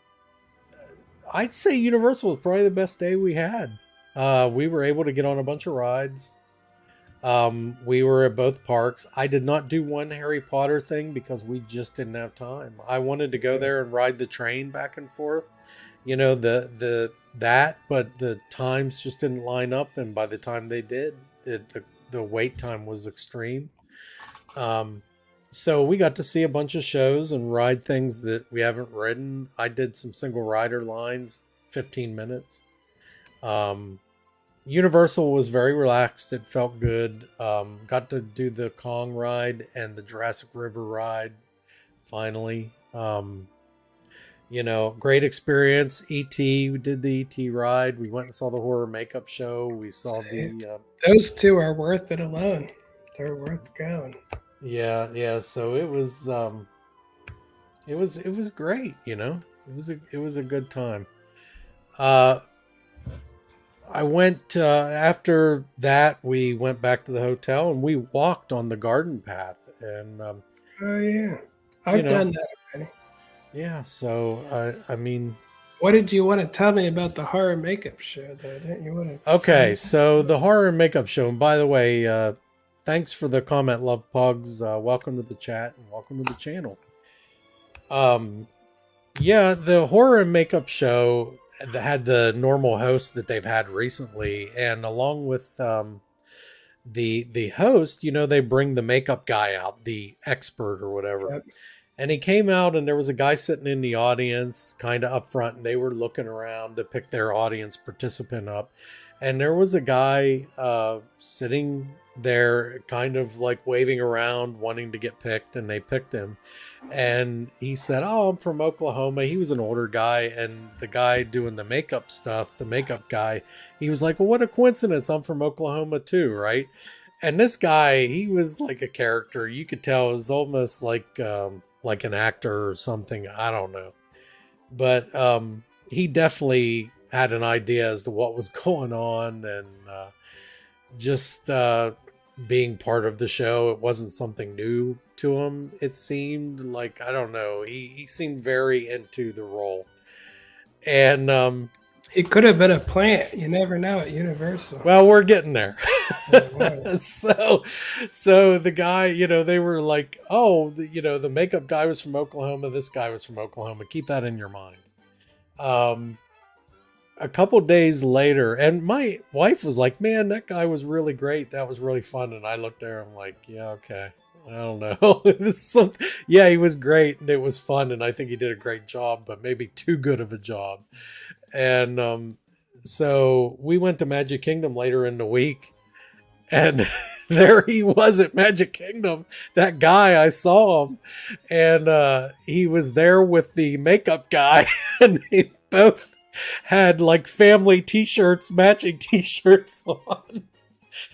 I'd say Universal was probably the best day we had. Uh, we were able to get on a bunch of rides. Um, we were at both parks. I did not do one Harry Potter thing because we just didn't have time. I wanted to go there and ride the train back and forth, you know, the the that, but the times just didn't line up, and by the time they did, it, the the wait time was extreme. Um, so we got to see a bunch of shows and ride things that we haven't ridden. I did some single rider lines, 15 minutes. Um, Universal was very relaxed. It felt good. Um, got to do the Kong ride and the Jurassic River ride finally. Um, you know, great experience. ET, we did the ET ride. We went and saw the horror makeup show. We saw the uh, Those two are worth it alone. They're worth going. yeah, yeah. So it was, um, it was, it was great. You know, it was a, it was a good time. Uh, I went uh, after that. We went back to the hotel and we walked on the garden path. And um, Oh yeah, I've know. done that already. yeah, so I, I mean, What did you want to tell me about the horror makeup show, though? Didn't you want to? Okay, so the horror makeup show. And by the way, uh, thanks for the comment, Love Pugs. Uh, welcome to the chat and welcome to the channel. Um, yeah, the horror and makeup show had the normal host that they've had recently, and along with um, the the host, you know, they bring the makeup guy out, the expert or whatever. Yep. And he came out, and there was a guy sitting in the audience, kind of up front, and they were looking around to pick their audience participant up. And there was a guy uh, sitting there, kind of like waving around, wanting to get picked, and they picked him. And he said, Oh, I'm from Oklahoma. He was an older guy, and the guy doing the makeup stuff, the makeup guy, he was like, Well, what a coincidence. I'm from Oklahoma too, right? And this guy, he was like a character. You could tell it was almost like um, like an actor or something. I don't know, but um, he definitely had an idea as to what was [laughs] going on, and uh, just uh, being part of the show. It wasn't something new to him. It seemed like I don't know. He he seemed very into the role, and um, It could have been a plant. You never know at Universal. well, we're getting there. [laughs] [laughs] So, so the guy, you know, they were like, oh, the, you know, the makeup guy was from Oklahoma. This guy was from Oklahoma. Keep that in your mind. Um, a couple days later, and my wife was like, "Man, that guy was really great. That was really fun." And I looked there, I'm like, "Yeah, okay." I don't know. [laughs] Some- yeah, he was great and it was fun, and I think he did a great job, but maybe too good of a job. And um, so we went to Magic Kingdom later in the week, and [laughs] there he was at Magic Kingdom. That guy, I saw him, and uh, he was there with the makeup guy, [laughs] and they both had like family T-shirts, matching [laughs] T-shirts on.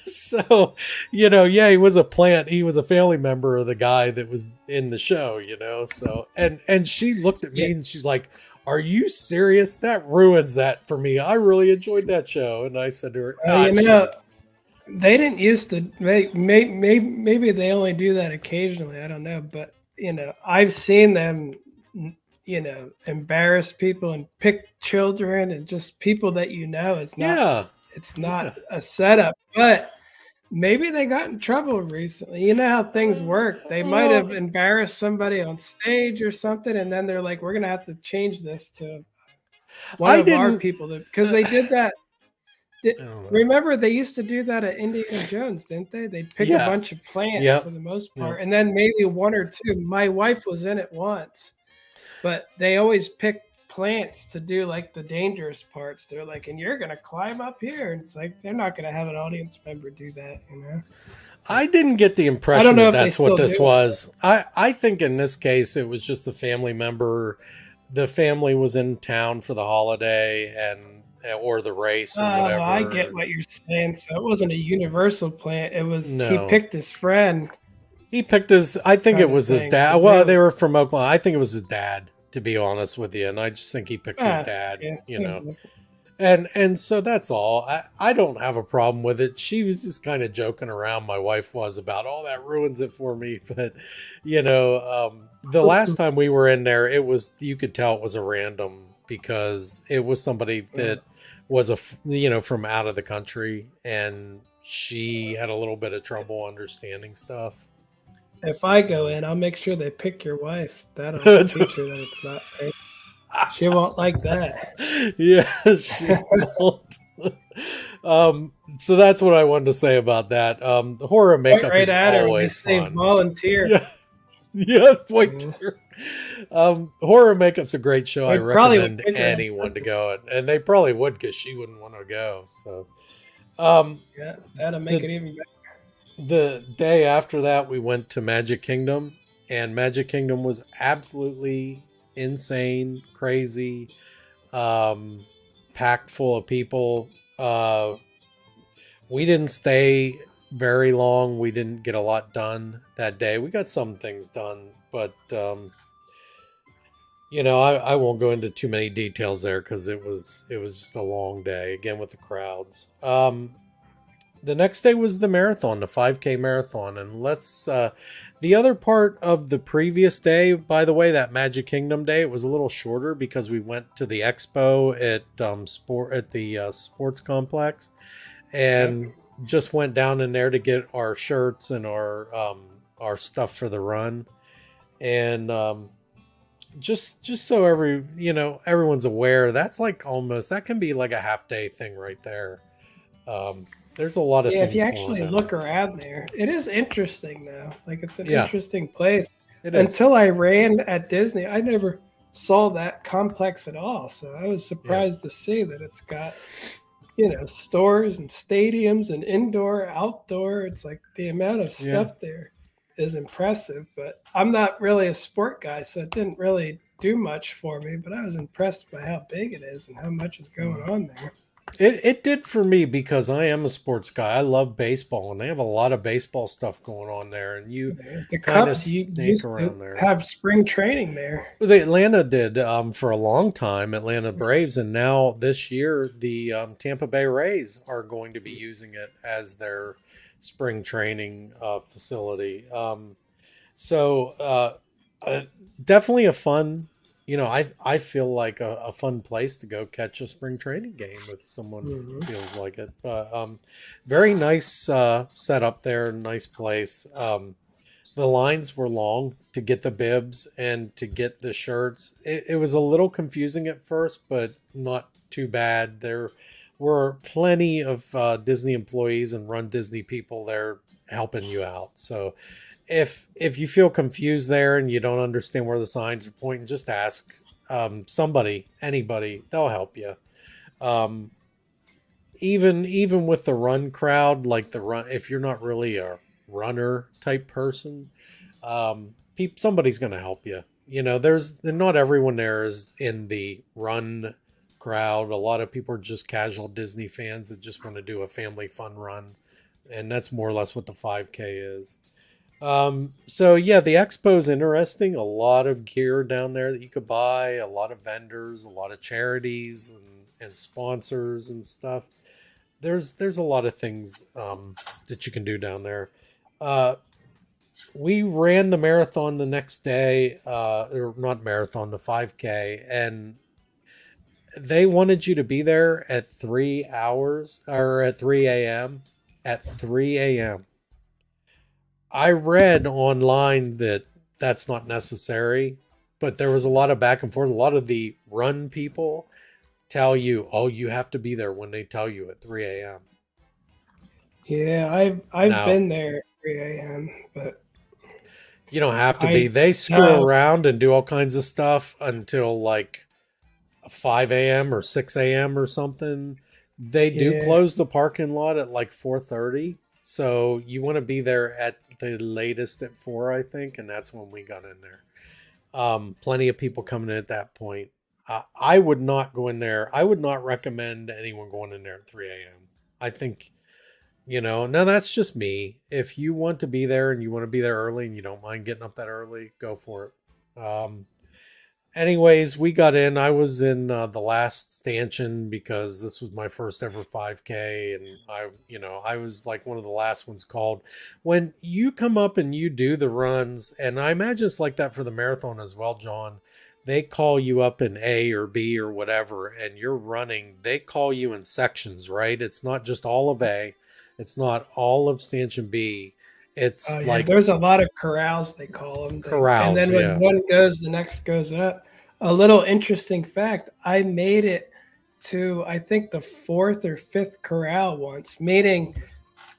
So, you know, yeah, he was a plant. He was a family member of the guy that was in the show, you know. So, and and she looked at me Yeah. and she's like, "Are you serious? That ruins that for me. I really enjoyed that show." And I said to her, "Ah, you know, up." they didn't used to make may, may, maybe they only do that occasionally i don't know but you know i've seen them you know embarrass people and pick children and just people that you know it's not yeah, it's not a setup but maybe they got in trouble recently you know how things work they might have embarrassed somebody on stage or something and then they're like we're gonna have to change this to one I of didn't- people because they did that I don't. Oh, remember, they used to do that at Indiana Jones, didn't they? They'd pick Yeah. a bunch of plants Yep. for the most Yep. part, and then maybe one or two. My wife was in it once, but they always pick plants to do like the dangerous parts. They're like, and you're gonna climb up here, and it's like they're not gonna have an audience member do that, you know? I didn't get the impression I don't know that if that's what this do was. I, I think in this case it was just a family member. The family was in town for the holiday and eh, or the race or Oh, whatever. I get what you're saying. So it wasn't a universal plant. It was No. he picked his friend. He picked his. I think it was his dad. Well, they were from Oklahoma. I think it was his dad, to be honest with you. And I just think he picked Ah, his dad. Yeah, you know, and and so that's all. I I don't have a problem with it. She was just kind of joking around. My wife was about, oh, that ruins it for me. [laughs] But you know, um, the [laughs] last time we were in there, it was you could tell it was a random because it was somebody that was a you know from out of the country, and she had a little bit of trouble understanding stuff. If I go in, I'll make sure they pick your wife. That'll [laughs] teach her that it's not. Right. She won't like that. [laughs] yeah, she won't. [laughs] um, so that's what I wanted to say about that. Um, the horror Point makeup right is at her always say fun. volunteer. Yeah, yeah, point Mhm. to. Um, horror makeup's a great show. I They probably recommend anyone to go, and they probably would because she wouldn't want to go. So, um, Yeah, that'll make The- it even better. The day after that we went to magic kingdom and magic kingdom was absolutely insane crazy um packed full of people. Uh we didn't stay very long. We didn't get a lot done that day. We got some things done but um you know i, I won't go into too many details there because it was it was just a long day again with the crowds. Um the next day was the marathon, the 5K marathon, and let's. Uh, the other part of the previous day, by the way, that Magic Kingdom day, it was a little shorter because we went to the expo at um, sport at the uh, sports complex, and just went down in there to get our shirts and our um, our stuff for the run, and um, just just so every you know everyone's aware, that's like almost that can be like a half day thing right there. Um, there's a lot of Yeah, things if you actually look around there, it is interesting though. Like it's an Yeah. interesting place. It is. Until I ran at Disney, I never saw that complex at all. So I was surprised to see that it's got, you know, stores and stadiums and indoor, outdoor. It's like the amount of Yeah. stuff there is impressive. But I'm not really a sport guy, so it didn't really do much for me. But I was impressed by how big it is and how much is going mm. on there. It it did for me because I am a sports guy. I love baseball, and they have a lot of baseball stuff going on there. And you The Cubs you used around there. have spring training there. The Atlanta did um, for a long time, Atlanta Braves, and now this year the um, Tampa Bay Rays are going to be using it as their spring training uh, facility. Um, so uh, uh, definitely a fun, you know, I I feel like a, a fun place to go catch a spring training game if someone Mhm. feels like it. But um, very nice uh, setup there, nice place. Um, the lines were long to get the bibs and to get the shirts. It, it was a little confusing at first, but not too bad. There were plenty of uh, Disney employees and Run Disney people there helping you out. So if if you feel confused there and you don't understand where the signs are pointing, just ask um, somebody, anybody. They'll help you. Um, even even with the run crowd, like the run, if you're not really a runner type person, um, peop, somebody's going to help you. You know, there's not everyone there is in the run crowd. A lot of people are just casual Disney fans that just want to do a family fun run, and that's more or less what the 5K is. Um, so yeah, the expo is interesting. A lot of gear down there that you could buy, a lot of vendors, a lot of charities and, and sponsors and stuff. There's there's a lot of things um, that you can do down there. Uh, we ran the marathon the next day, uh, or not marathon, the 5K, and they wanted you to be there at three hours or at 3 a.m. At 3 a.m. I read online that that's not necessary, but there was a lot of back and forth. A lot of the run people tell you, oh, you have to be there when they tell you at 3 a.m. Yeah, I've I've No. been there at 3 a.m. But You don't have to I- be. They screw no. around and do all kinds of stuff until like 5 a.m. or 6 a.m. or something. They do Yeah. close the parking lot at like 4:30, so you want to be there at the latest at four, I think, and that's when we got in there. Um, plenty of people coming in at that point. Uh, I would not go in there. I would not recommend anyone going in there at 3 a.m. I think, you know, now that's just me. If you want to be there and you want to be there early and you don't mind getting up that early, go for it. Um, anyways, we got in. I was in uh, the last stanchion because this was my first ever 5K, and I, you know, I was like one of the last ones called. When you come up and you do the runs, and I imagine it's like that for the marathon as well, John. They call you up in A or B or whatever, and you're running. They call you in sections, right? It's not just all of A. It's not all of stanchion B. It's uh, yeah, like there's a lot of corrals they call them. Corrals, and then when yeah. one goes, the next goes up. A little interesting fact: I made it to I think the fourth or fifth corral once, meaning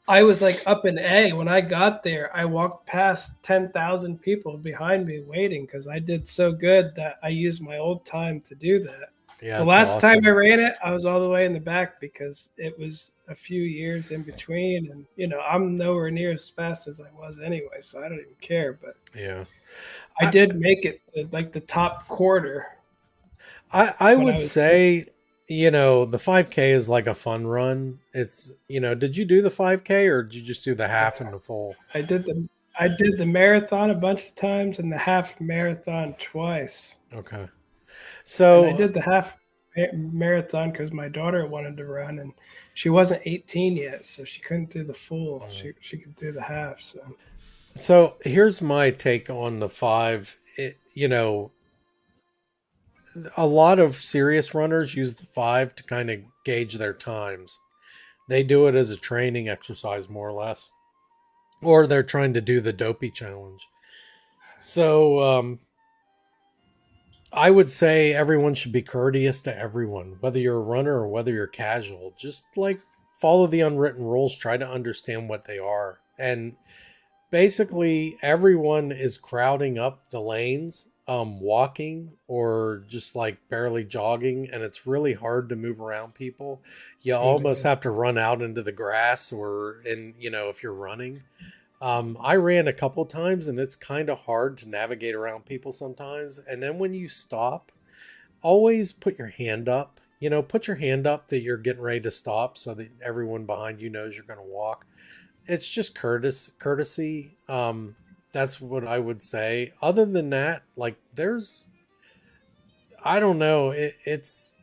I was like up in A. When I got there, I walked past ten thousand people behind me waiting because I did so good that I used my old time to do that. yeah. the last time I ran it, I was all the way in the back because it was a few years in between, and you know I'm nowhere near as fast as I was anyway, so I don't even care. But yeah. I I- did make it to, like the top quarter. I, I I would was- say, you know, the 5K is like a fun run. It's, you know, did you do the 5K or did you just do the half and the full? I did the I did the marathon a bunch of times and the half marathon twice. Okay. And So, I did the half marathon because my daughter wanted to run, and she wasn't 18 yet, so she couldn't do the full. Oh. She she could do the half. So so here's my take on the five. It, you know, a lot of serious runners use the five to kind of gauge their times. They do it as a training exercise, more or less, or they're trying to do the dopey challenge. So, um, I would say everyone should be courteous to everyone, whether you're a runner or whether you're casual. Just like follow the unwritten rules, try to understand what they are. And basically, everyone is crowding up the lanes, um, walking or just like barely jogging, and it's really hard to move around people. You almost have to run out into the grass or in, you know, if you're running. Um, I ran a couple times and it's kind of hard to navigate around people sometimes. And then when you stop, always put your hand up. you know, put your hand up that you're getting ready to stop so that everyone behind you knows you're going to walk. It's just courteous, courtesy. Um, that's what I would say. Other than that, like there's, I don't know. It, it's,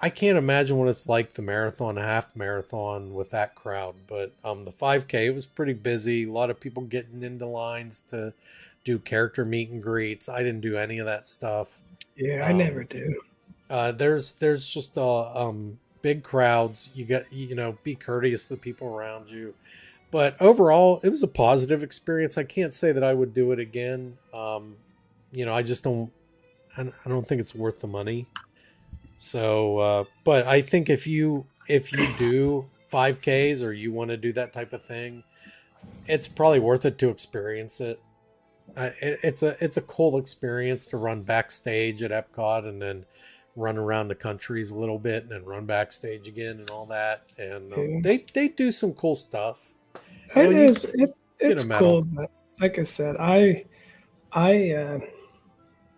I can't imagine what it's like the marathon, half marathon with that crowd. But um, the 5K it was pretty busy. A lot of people getting into lines to do character meet and greets. I didn't do any of that stuff. Yeah, I um, never do. Uh, there's there's just uh, um, big crowds. You got you know be courteous to the people around you. But overall, it was a positive experience. I can't say that I would do it again. Um, you know, I just don't. I don't think it's worth the money. So, uh, but I think if you if you do 5Ks or you want to do that type of thing, it's probably worth it to experience it. Uh, it. It's a it's a cool experience to run backstage at Epcot and then run around the countries a little bit and then run backstage again and all that. And um, they they do some cool stuff. It is. It, it's cool. But like I said, I I. Uh,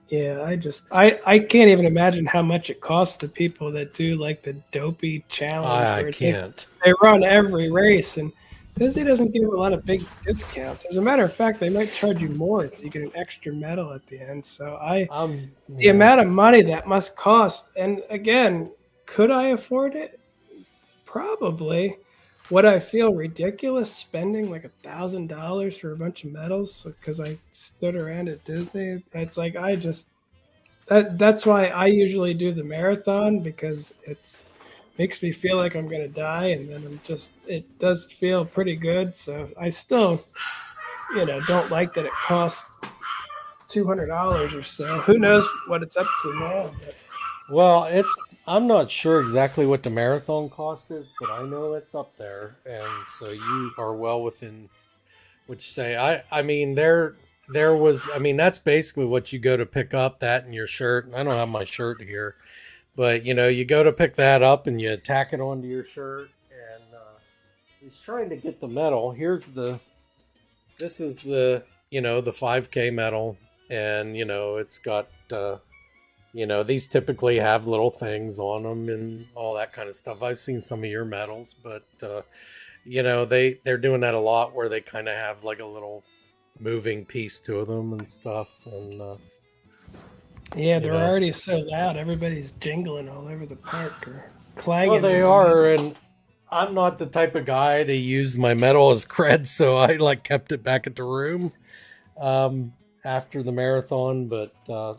yeah, I just I I can't even imagine how much it costs the people that do like the dopey challenge. I can't. Like they run every race, and Disney doesn't give a lot of big discounts. As a matter of fact, they might charge you more because you get an extra medal at the end. So I, um, the yeah. amount of money that must cost, and again, could I afford it? Probably. Would I feel ridiculous spending like a thousand dollars for a bunch of medals because I stood around at Disney? It's like I just that that's why I usually do the marathon because it's makes me feel like I'm gonna die, and then I'm just it does feel pretty good. So I still, you know, don't like that it costs two hundred dollars or so. Who knows what it's up to now? But. Well, it's I'm not sure exactly what the marathon cost is, but I know it's up there, and so you are well within. What you say I I mean there there was I mean that's basically what you go to pick up that in your shirt. I don't have my shirt here, but you know you go to pick that up and you tack it onto your shirt. And uh, he's trying to get the medal. Here's the this is the you know the 5K medal, and you know it's got. Uh, you know, these typically have little things on them and all that kind of stuff. I've seen some of your medals, but uh, you know, they they're doing that a lot where they kind of have like a little moving piece to them and stuff and uh, yeah, they're know. already so loud. Everybody's jingling all over the park or clanging. Well, they are, and I'm not the type of guy to use my medal as cred, [laughs] so I like kept it back at the room um, after the marathon. But uh,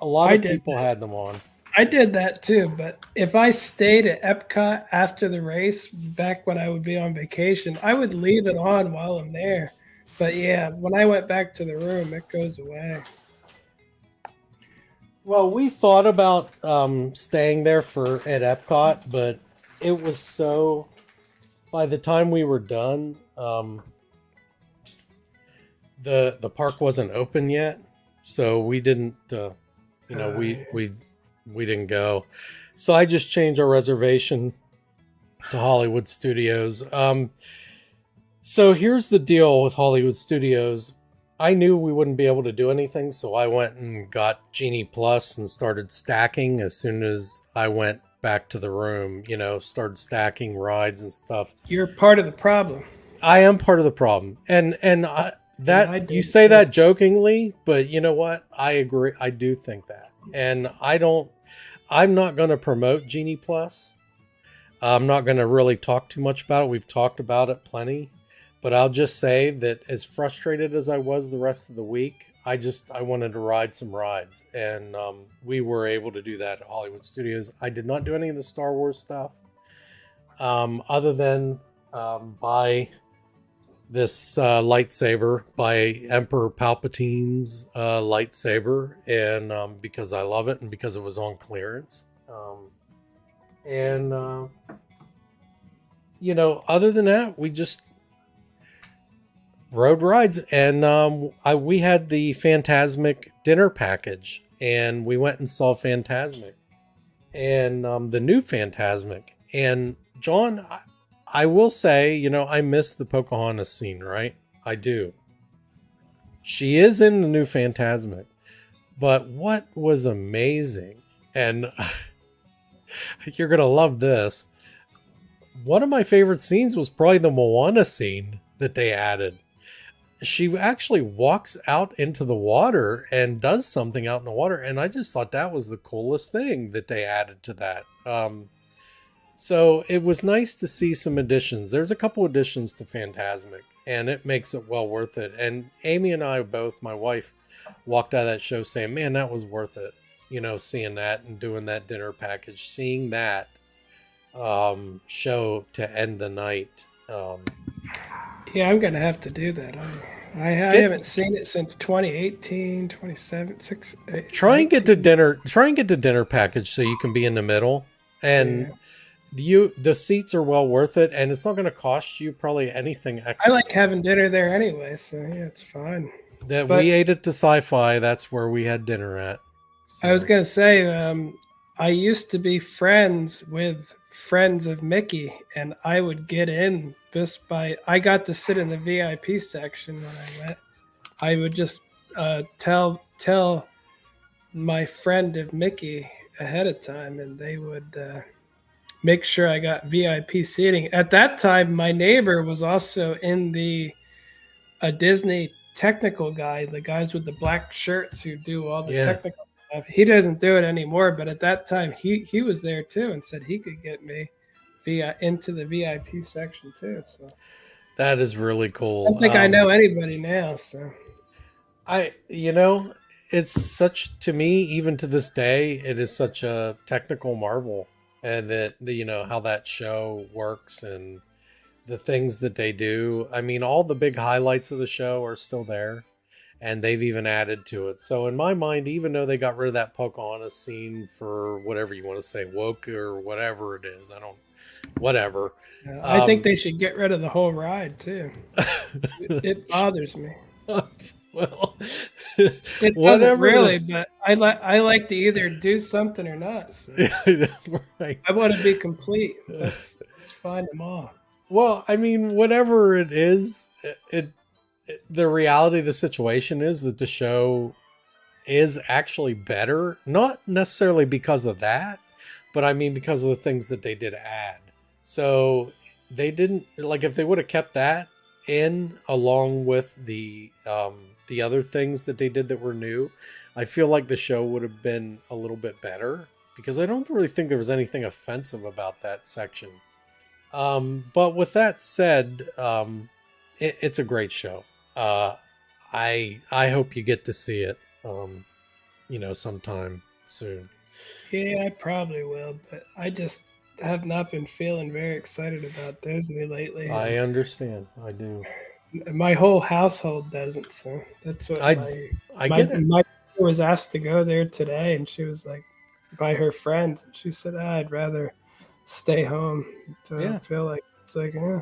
a lot of people that. had them on. I did that too, but if I stayed at Epcot after the race, back when I would be on vacation, I would leave it on while I'm there. But yeah, when I went back to the room, it goes away. Well, we thought about um, staying there for at Epcot, but it was so. By the time we were done, um, the the park wasn't open yet, so we didn't. Uh, you know, we we we didn't go. So I just changed our reservation to Hollywood Studios. Um, so here's the deal with Hollywood Studios. I knew we wouldn't be able to do anything, so I went and got Genie Plus and started stacking as soon as I went back to the room, you know, started stacking rides and stuff. You're part of the problem. I am part of the problem. And and I, that you say that jokingly, but you know what? I agree. I do think that, and I don't. I'm not going to promote Genie Plus. I'm not going to really talk too much about it. We've talked about it plenty, but I'll just say that as frustrated as I was the rest of the week, I just I wanted to ride some rides, and um, we were able to do that at Hollywood Studios. I did not do any of the Star Wars stuff, um, other than um, buy this uh, lightsaber by Emperor Palpatine's uh, lightsaber, and um, because I love it and because it was on clearance. Um, and uh, you know, other than that, we just rode rides, and um, I, we had the Fantasmic dinner package, and we went and saw Fantasmic, and um, the new Fantasmic, and John. I, I will say, you know, I miss the Pocahontas scene, right? I do. She is in the new Fantasmic. But what was amazing, and [laughs] You're gonna love this. One of my favorite scenes was probably the Moana scene that they added. She actually walks out into the water and does something out in the water, and I just thought that was the coolest thing that they added to that. Um, so it was nice to see some additions. There's a couple additions to Fantasmic, and it makes it well worth it. And Amy and I both, my wife, walked out of that show saying, "Man, that was worth it." You know, seeing that and doing that dinner package, seeing that um, show to end the night. Um, Yeah, I'm gonna have to do that. I I, I Get- haven't seen it since 2018, 27, six. eight- try and get to dinner. Try and get to dinner package so you can be in the middle and. Yeah. You the seats are well worth it, and it's not going to cost you probably anything extra. I like having dinner there anyway, so yeah, it's fine. that but- we ate at the sci-fi. That's where we had dinner at. I was gonna say, um, I used to be friends with friends of Mickey, and I would get in just by I got to sit in the VIP section when I went. I would just uh, tell tell my friend of Mickey ahead of time, and they would uh, make sure I got VIP seating. At that time, my neighbor was also in the a Disney technical guy, the guys with the black shirts who do all the Yeah. technical stuff. He doesn't do it anymore, but at that time he he was there too and said he could get me via into the VIP section too. So That is really cool. I don't think I Um, know anybody now. So I you know it's such to me even to this day it is such a technical marvel and that the, you know how that show works and the things that they do. I mean all the big highlights of the show are still there and they've even added to it. So in my mind even though they got rid of that Pocahontas scene for whatever you want to say woke or whatever it is, I don't whatever. uh, I think Um, they should get rid of the whole ride too. [laughs] It bothers me. [laughs] well, It Whatever really, but I like I like to either do something or not. So [laughs] [laughs] right. I want to be complete. That's let's find them all. Well, I mean, whatever it is, it, it, it the reality of the situation is that the show is actually better, not necessarily because of that, but I mean because of the things that they did add. So they didn't like if they would have kept that in along with the um the other things that they did that were new, I feel like the show would have been a little bit better because I don't really think there was anything offensive about that section. Um, but with that said, um, it, it's a great show. Uh, I I hope you get to see it. Um, you know, sometime soon. Yeah, I probably will, but I just have not been feeling very excited about Disney lately. I understand. I do. My whole household doesn't, so that's what I- my, I my, get it. my was asked to go there today, and she was like, by her friends, and she said, ah, "I'd rather stay home." So Yeah. I feel like it's like, yeah.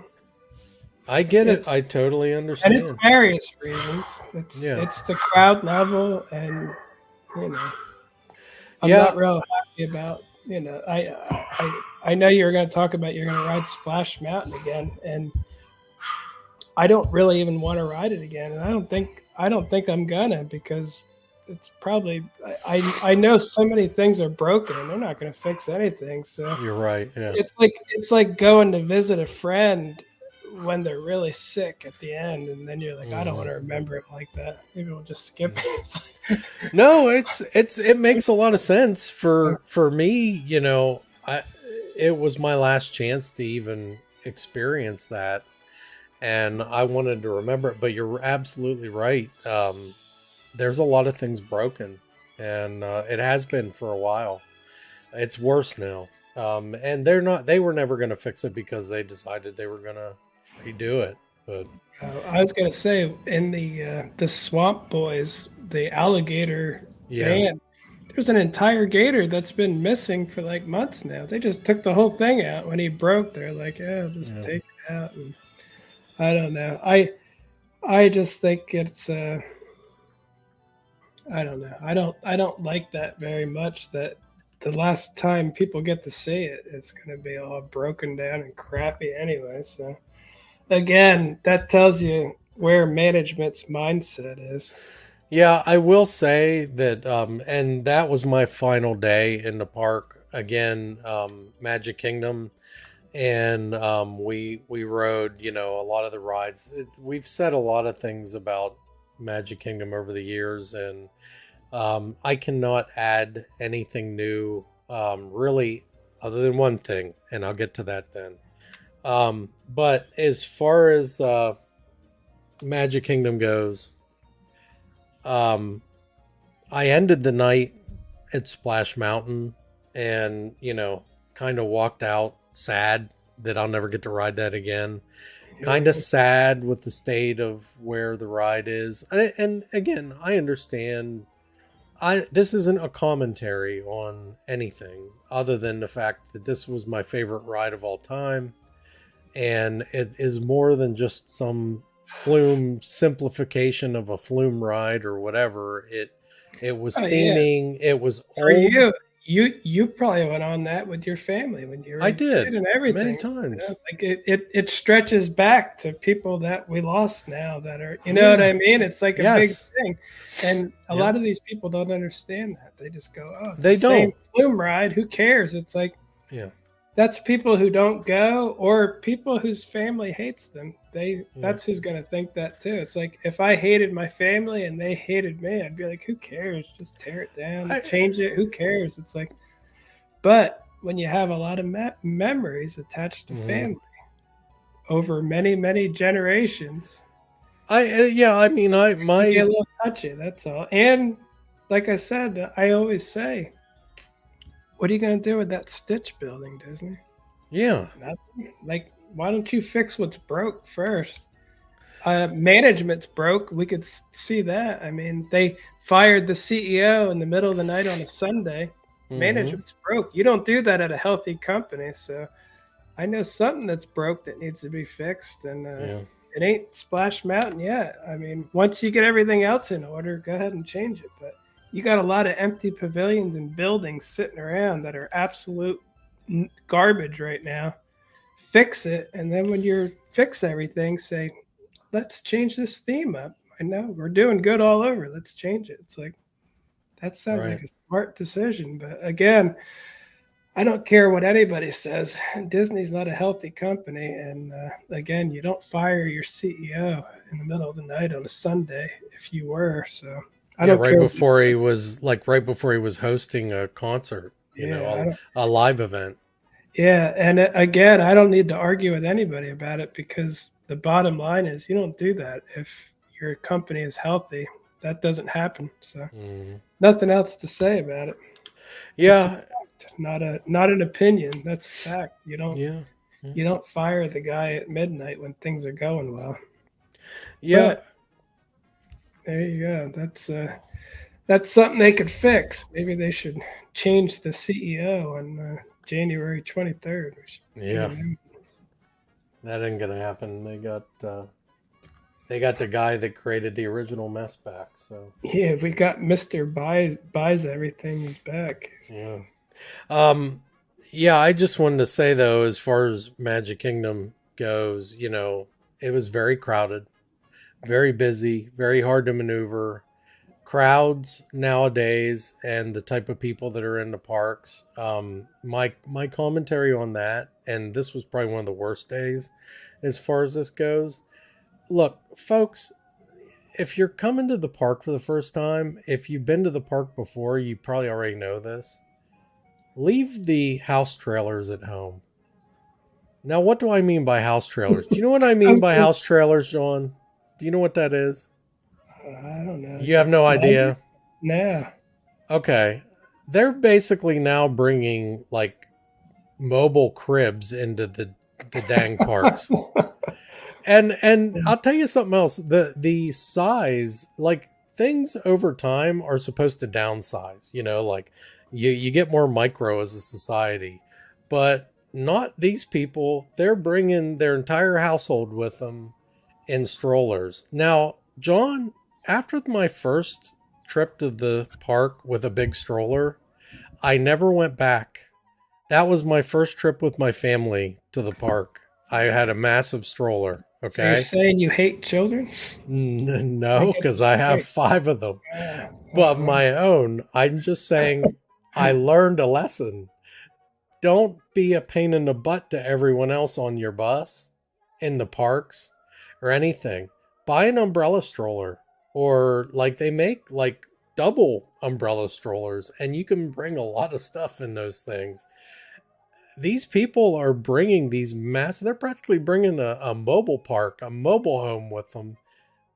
I get it. I totally understand. and it's various reasons. It's Yeah. it's the crowd level, and you know, I'm Yeah. not real happy about. You know, I I I know you're going to talk about you're going to ride Splash Mountain again, and I don't really even want to ride it again, and I don't think I don't think I'm gonna because it's probably I I, I know so many things are broken and they're not going to fix anything. So You're right. Yeah. it's like it's like going to visit a friend when they're really sick at the end, and then you're like, I don't want to mm. remember it like that. Maybe we'll just skip mm. it. [laughs] no it's it's it makes a lot of sense for for me you know i it was my last chance to even experience that and i wanted to remember it but you're absolutely right um there's a lot of things broken and uh, it has been for a while it's worse now um and they're not they were never going to fix it because they decided they were going to redo it but Uh, I was gonna say in the uh, the Swamp Boys, the alligator yeah band, there's an entire gator that's been missing for like months now. They just took the whole thing out when he broke. They're like, yeah, just Yeah. take it out. And I don't know. I I just think it's uh I don't know. I don't I don't like that very much. That the last time people get to see it, it's gonna be all broken down and crappy anyway. So again, that tells you where management's mindset is. Yeah, I will say that, um, and that was my final day in the park. again, um, Magic Kingdom, and um, we we rode, you know, a lot of the rides. It, we've said a lot of things about Magic Kingdom over the years, and um, I cannot add anything new, um, really, other than one thing, and I'll get to that then. Um, but as far as uh, Magic Kingdom goes, um, I ended the night at Splash Mountain and, you know, kind of walked out sad that I'll never get to ride that again. Kind of sad with the state of where the ride is. And, and again, I understand I this isn't a commentary on anything other than the fact that this was my favorite ride of all time and it is more than just some flume simplification of a flume ride or whatever. It it was Oh, yeah. theming. It was For old you, you you probably went on that with your family when you were I did, and everything. many you times. know? Like it, it, it stretches back to people that we lost now that are, you know what I mean? It's like a Yes. big thing, and a Yeah. lot of these people don't understand that. They just go, "Oh, They the don't. flume ride. Who cares?" It's like, Yeah. That's people who don't go or people whose family hates them. They Yeah. that's who's gonna think that too. It's like if I hated my family and they hated me, I'd be like, who cares? Just tear it down, I- change it. Who cares? It's like, but when you have a lot of me- memories attached to Mhm. family over many many generations, I uh, yeah. I mean, I get a my little touchy. That's all. And like I said, I always say, what are you gonna do with that Stitch building, Disney? yeah. Nothing. Like, why don't you fix what's broke first? Uh, management's broke. We could see that. I mean, they fired the CEO in the middle of the night on a Sunday. Mhm. Management's broke. You don't do that at a healthy company. So, I know something that's broke that needs to be fixed, and uh, Yeah. it ain't Splash Mountain yet. I mean, once you get everything else in order, go ahead and change it. But you got a lot of empty pavilions and buildings sitting around that are absolute garbage right now. Fix it, and then when you fix everything, say, "Let's change this theme up." I know we're doing good all over. Let's change it. It's like that sounds like a smart decision, but again. I don't care what anybody says. Disney's not a healthy company, and uh, again, you don't fire your CEO in the middle of the night on a Sunday. If you were, so I yeah, right before he was like right before he was hosting a concert, you Yeah, know, a, a live event. Yeah, and uh, again, I don't need to argue with anybody about it because the bottom line is you don't do that if your company is healthy. That doesn't happen. So Mhm. nothing else to say about it. Yeah, Not a not an opinion. That's a fact. You don't yeah, you don't fire the guy at midnight when things are going well. yeah. But there you go. That's uh, that's something they could fix. Maybe they should change the CEO on uh, January twenty third. Yeah, that ain't gonna happen. They got uh, they got the guy that created the original mess back. So Yeah, we got Mister buys buys everything. He's back. yeah, um, yeah. I just wanted to say though, as far as Magic Kingdom goes, you know, it was very crowded, very busy, very hard to maneuver. Crowds nowadays and the type of people that are in the parks. Um, my my commentary on that, and this was probably one of the worst days as far as this goes. Look, folks, if you're coming to the park for the first time, if you've been to the park before, you probably already know this. Leave the house trailers at home. Now, what do I mean by house trailers? Do you know what I mean by [laughs] house trailers, John? Do you know what that is? Uh, I don't know. You have no idea. No. Okay. They're basically now bringing like mobile cribs into the the dang [laughs] parks. and and I'll tell you something else. The the size, like things over time are supposed to downsize, you know, like you you get more micro as a society. But not these people. They're bringing their entire household with them in strollers. Now, John, after my first trip to the park with a big stroller, I never went back. That was my first trip with my family to the park. I had a massive stroller. So you're saying you hate children? No, because I have five of them. Ah, But my own, I'm just saying I learned a lesson don't be a pain in the butt to everyone else on your bus, in the parks, or anything. Buy an umbrella stroller, or like they make like double umbrella strollers, and you can bring a lot of stuff in those things. These people are bringing these massive, they're practically bringing a, a mobile park, a mobile home with them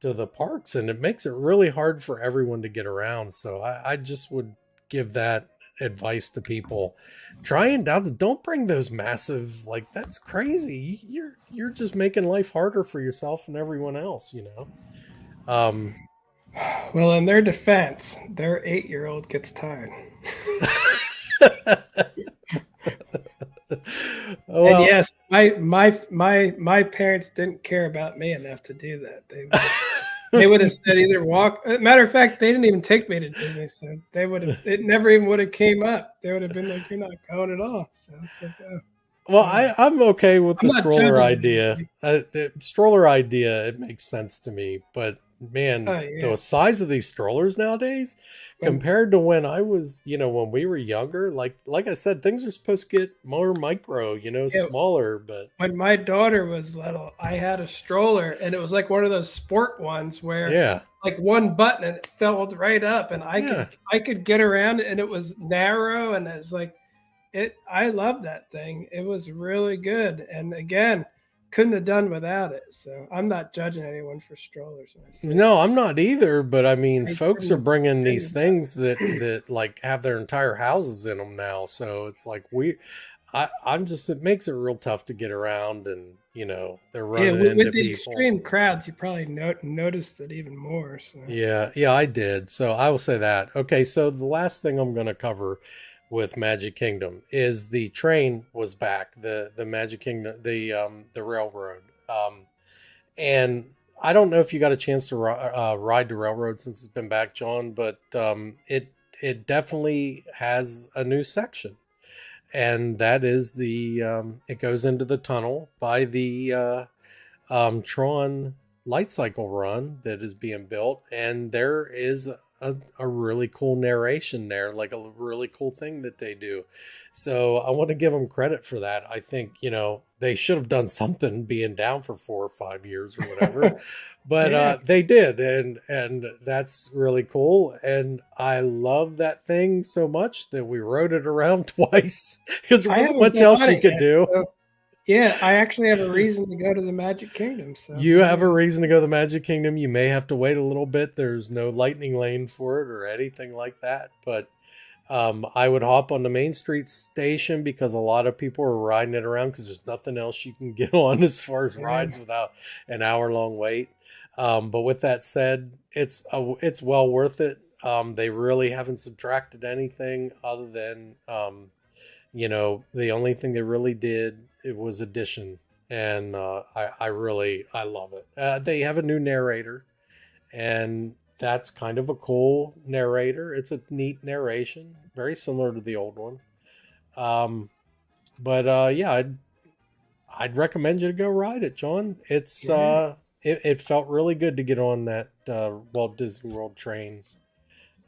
to the parks, and it makes it really hard for everyone to get around. So I, I just would give that advice to people. Try and down don't bring those massive like that's crazy. You're you're just making life harder for yourself and everyone else you know? Um well in their defense their eight year old gets tired. [laughs] Well, and yes my my my my parents didn't care about me enough to do that. They [laughs] they would have said either walk. Uh, matter of fact, they didn't even take me to Disney, so they would have. It never even would have came up. They would have been like, "You're not going at all." So it's like, uh, well, I I'm okay with the stroller idea. Uh, the stroller idea it makes sense to me, but man, oh, yeah. the size of these strollers nowadays oh. compared to when I was, you know, when we were younger, like like I said, things are supposed to get more micro, you know, yeah. smaller. But when my daughter was little, I had a stroller, and it was like one of those sport ones where, yeah, like one button and it filled right up, and I yeah. could I could get around, and it was narrow, and it's like it. I love that thing. It was really good, and again couldn't have done without it. So I'm not judging anyone for strollers. No, I'm not either. But I mean, I folks are bringing these things that that like have their entire houses in them now. So it's like we, I, I'm just it makes it real tough to get around, and you know they're running yeah, with, with the people. extreme crowds. You probably not, noticed it even more. So. Yeah, yeah, I did. So I will say that. Okay, so the last thing I'm going to cover with Magic Kingdom is the train was back, the the Magic Kingdom, the um, the railroad, um, and I don't know if you got a chance to uh, ride the railroad since it's been back, John, but um, it it definitely has a new section, and that is the um, it goes into the tunnel by the uh, um, Tron light cycle run that is being built, and there is a, a really cool narration there, like a really cool thing that they do. So I want to give them credit for that. I think, you know, they should have done something being down for four or five years or whatever. [laughs] but uh, yeah. uh, they did and and that's really cool and i love that thing so much that we rode it around [laughs] twice because there wasn't much else you could yet, do so yeah, I actually have a [laughs] reason to go to the Magic Kingdom. So you have a reason to go to the Magic Kingdom. You may have to wait a little bit. There's no lightning lane for it or anything like that. But um, I would hop on the Main Street station because a lot of people are riding it around because there's nothing else you can [laughs] get on as far as rides without an hour long wait. Um, but with that said, it's a, it's well worth it. Um, they really haven't subtracted anything other than um, you know the only thing they really did it was addition, and uh, I I really I love it. Uh, they have a new narrator, and that's kind of a cool narrator. It's a neat narration, very similar to the old one. Um, but uh, yeah, I'd I'd recommend you to go ride it, John. It's yeah. uh, it, it felt really good to get on that uh, Walt Disney World train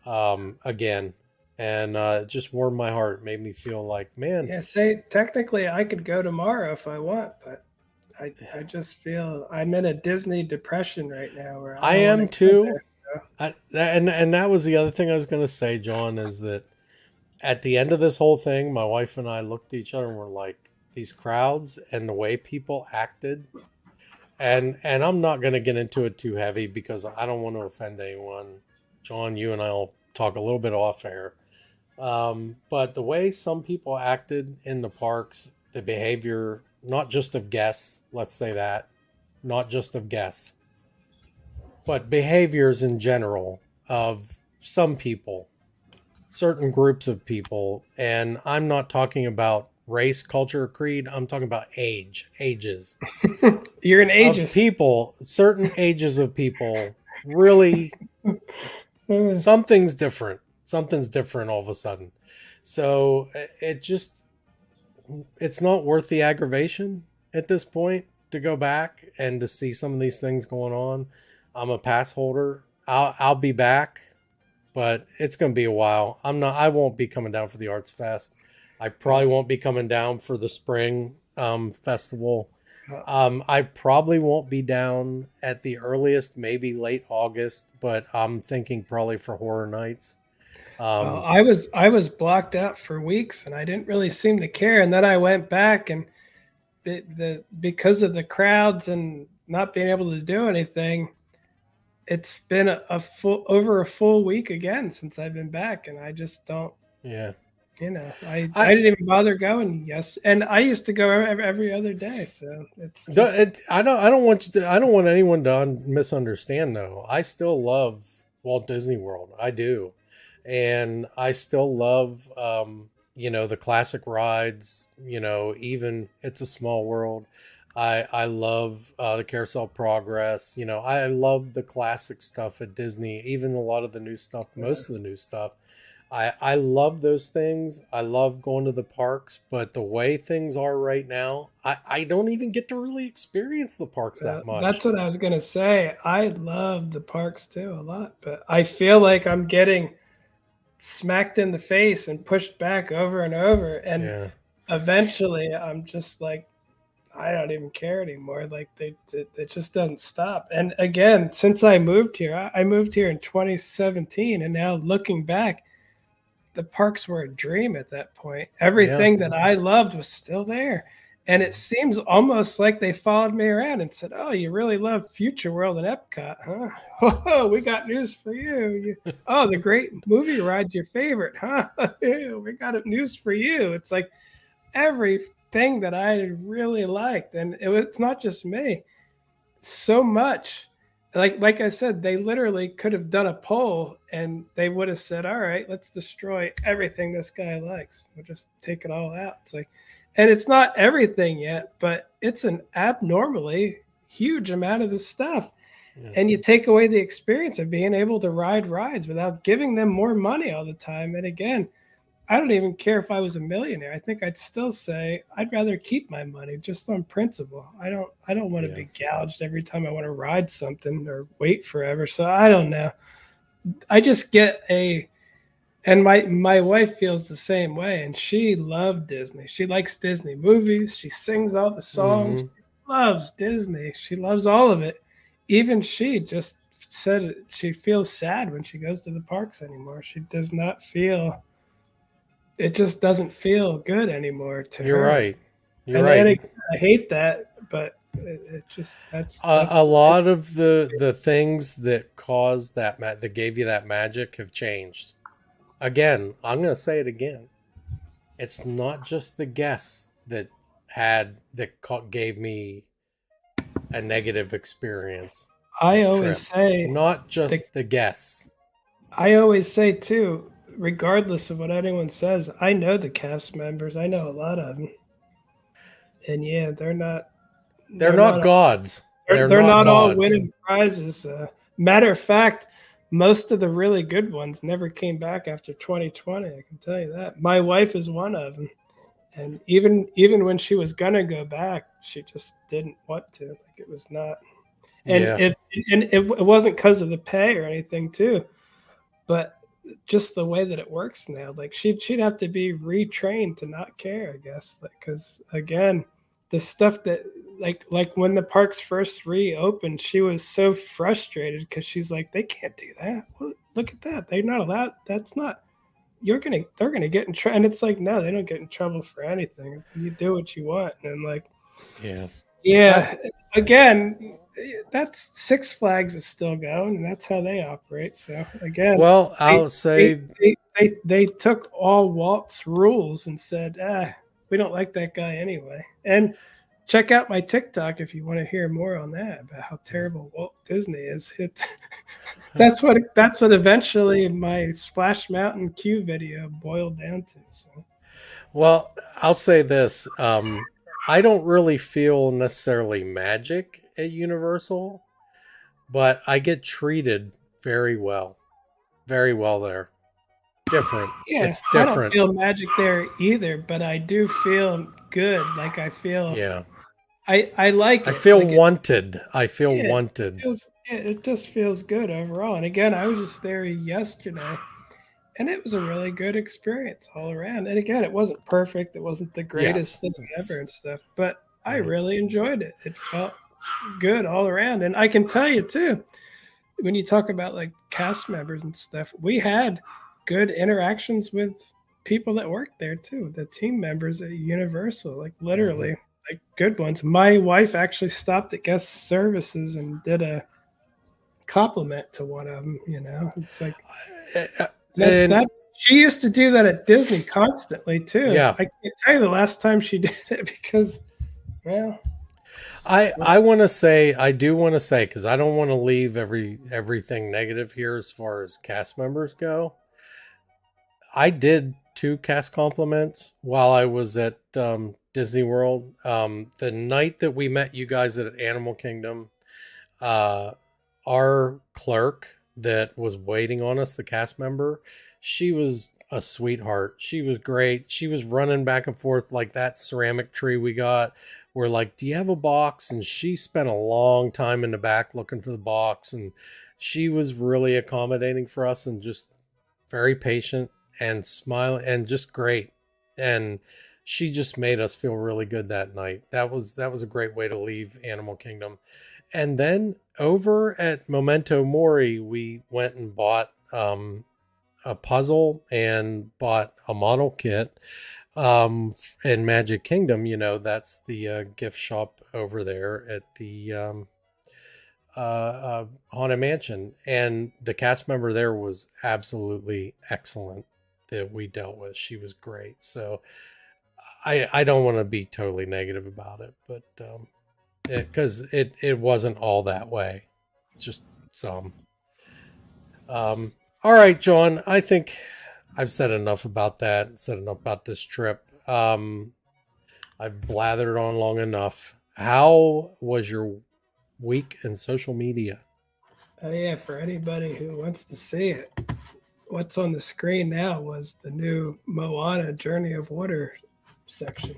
um, again and uh, it just warmed my heart. Made me feel like, man. Yeah, say technically I could go tomorrow if I want, but I I just feel I'm in a Disney depression right now. Where I, I am too. There, so. I, and and that was the other thing I was going to say, John, is that at the end of this whole thing, my wife and I looked at each other and were like, these crowds and the way people acted. And and I'm not going to get into it too heavy because I don't want to offend anyone. John, you and I'll talk a little bit off air um, but the way some people acted in the parks, the behavior, not just of guests, let's say that, not just of guests, but behaviors in general of some people, certain groups of people. And I'm not talking about race, culture, creed. I'm talking about age, ages. [laughs] You're an ages. people, certain ages of people really, [laughs] something's different something's different all of a sudden. So it just it's not worth the aggravation at this point to go back and to see some of these things going on. I'm a pass holder. I'll I'll be back, but it's going to be a while. I'm not I won't be coming down for the Arts Fest. I probably won't be coming down for the spring um, festival. Uh, Um, I probably won't be down at the earliest, maybe late August, but I'm thinking probably for Horror Nights. Um, Well, I was I was blocked out for weeks, and I didn't really seem to care. And then I went back, and it, the because of the crowds and not being able to do anything, it's been a, a full over a full week again since I've been back, and I just don't. yeah. You know, I, I- I, didn't even bother going. Yes, and I used to go every, every other day. So it's Don't- just, it- I don't. I don't want you to. I don't want anyone to un- misunderstand. Though I still love Walt Disney World. I do, and I still love, um, you know, the classic rides. You know, even It's a Small World. I I love uh, the Carousel Progress. You know, I love the classic stuff at Disney. Even a lot of the new stuff. Most of the new stuff. I, I love those things. I love going to the parks, but the way things are right now, I, I don't even get to really experience the parks that much. That's what I was gonna say. I love the parks too a lot, but I feel like I'm getting smacked in the face and pushed back over and over, and yeah. eventually I'm just like, I don't even care anymore. Like they, it, it just doesn't stop. And again, since I moved here, I, I moved here in 2017, and now looking back, the parks were a dream at that point. Everything that I loved was still there. And it seems almost like they followed me around and said, "Oh, you really love Future World and Epcot, huh? [laughs] Oh, we got news for you. you [laughs] oh, the great movie ride's your favorite, huh? [laughs] we got news for you." It's like everything that I really liked, and it was, it's not just me. So much, like like I said, they literally could have done a poll, and they would have said, "All right, let's destroy everything this guy likes. We'll just take it all out." It's like, and it's not everything yet, but it's an abnormally huge amount of the stuff Yeah. and you take away the experience of being able to ride rides without giving them more money all the time. And again, I don't even care if I was a millionaire. I think I'd still say I'd rather keep my money just on principle. I don't I don't want to Yeah. be gouged every time I want to ride something or wait forever. So I don't know. I just get a and my my wife feels the same way and she loved Disney. She likes Disney movies. She sings all the songs. Mhm. Loves Disney. She loves all of it even she just said she feels sad when she goes to the parks anymore. She does not feel it just doesn't feel good anymore to You're her. right. You're and, right. again, I hate that, but it, it just that's, a, that's a lot of the the things that caused that ma- that gave you that magic have changed. Again, I'm going to say it again. It's not just the guests that had that gave me a negative experience. I always trip. say Not just the guests. I always say too, regardless of what anyone says, I know the cast members. I know a lot of them, and yeah, they're not. They're, not, gods. They're, they're not, all gods. winning prizes. Uh, matter of fact, most of the really good ones never came back after 2020. I can tell you that. My wife is one of them, and even even when she was gonna go back, she just didn't want to. Like it was not, and Yeah. it and it, it wasn't because of the pay or anything too, but just the way that it works now. Like she'd she'd have to be retrained to not care, I guess. Because again, the stuff that like like when the parks first reopened, she was so frustrated because she's like, they can't do that. Well, look at that. They're not allowed. That's not. You're gonna. They're gonna get in trouble. And it's like, no, they don't get in trouble for anything. You do what you want. And like, Yeah. yeah, again, that's Six Flags is still going, and that's how they operate. So again, Well, I'll they, say they, they they took all Walt's rules and said, ah, we don't like that guy anyway. And check out my TikTok if you want to hear more on that about how terrible Walt Disney is. [laughs] It that's what that's what eventually my Splash Mountain Q video boiled down to. So Well, I'll say this. Um, I don't really feel necessarily magic at Universal, but I get treated very well. Very well there. Different. yeah, It's I don't different. feel magic there either, but I do feel good. Like I feel, Yeah. I I like. I feel Like, it- wanted. I feel Yeah, wanted. feels it, it just feels good overall. And again, I was just there yesterday, and it was a really good experience all around. And again, it wasn't perfect; it wasn't the greatest yes. thing ever and stuff, but I mm-hmm. really enjoyed it. It felt good all around, and I can tell you too, when you talk about like cast members and stuff, we had good interactions with people that work there too, the team members at Universal, like literally, mm-hmm. like good ones. My wife actually stopped at guest services and did a compliment to one of them. You know, it's like that, that, she used to do that at Disney constantly too. Yeah, I can't tell you the last time she [laughs] did it because, well. I I want to say I do want to say because I don't want to leave every everything negative here as far as cast members go. I did two cast compliments while I was at um, Disney World. Um, the night that we met you guys at Animal Kingdom, uh, our clerk that was waiting on us, the cast member, she was a sweetheart. She was great. She was running back and forth like that ceramic tree we got. We're like, Do you have a box? And she spent a long time in the back looking for the box. And she was really accommodating for us and just very patient and smiling and just great. And she just made us feel really good that night. That was that was a great way to leave Animal Kingdom. And then over at Memento Mori, we went and bought um, a puzzle and bought a model kit. Um, in Magic Kingdom, you know, that's the uh, gift shop over there at the um, uh, uh, Haunted Mansion. And the cast member there was absolutely excellent that we dealt with. She was great. So I I don't want to be totally negative about it, but um, because it, it, it wasn't all that way, just some. Um, all right, John. I think I've said enough about that. Said enough about this trip. Um, I've blathered on long enough. How was your week in social media? Oh yeah, for anybody who wants to see it, what's on the screen now was the new Moana Journey of Water section.